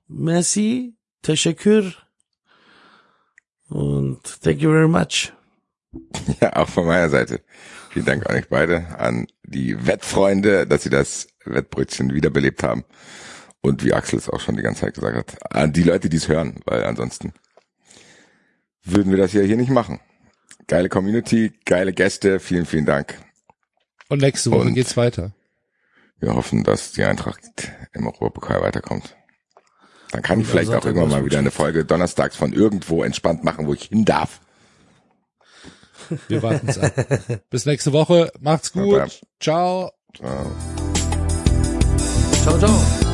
merci, teşekkür und thank you very much. Ja, auch von meiner Seite. Vielen Dank an euch beide, an die Wettfreunde, dass sie das Wettbrötchen wiederbelebt haben. Und wie Axel es auch schon die ganze Zeit gesagt hat, an die Leute, die es hören, weil ansonsten würden wir das ja hier nicht machen. Geile Community, geile Gäste, vielen, vielen Dank. Und nächste Woche Und geht's weiter. Wir hoffen, dass die Eintracht im Europapokal weiterkommt. Dann kann Und ich vielleicht auch irgendwann mal wieder eine Folge donnerstags von irgendwo entspannt machen, wo ich hin darf. Wir warten's ab. Bis nächste Woche. Macht's gut. Ciao. Ciao. Ciao, ciao.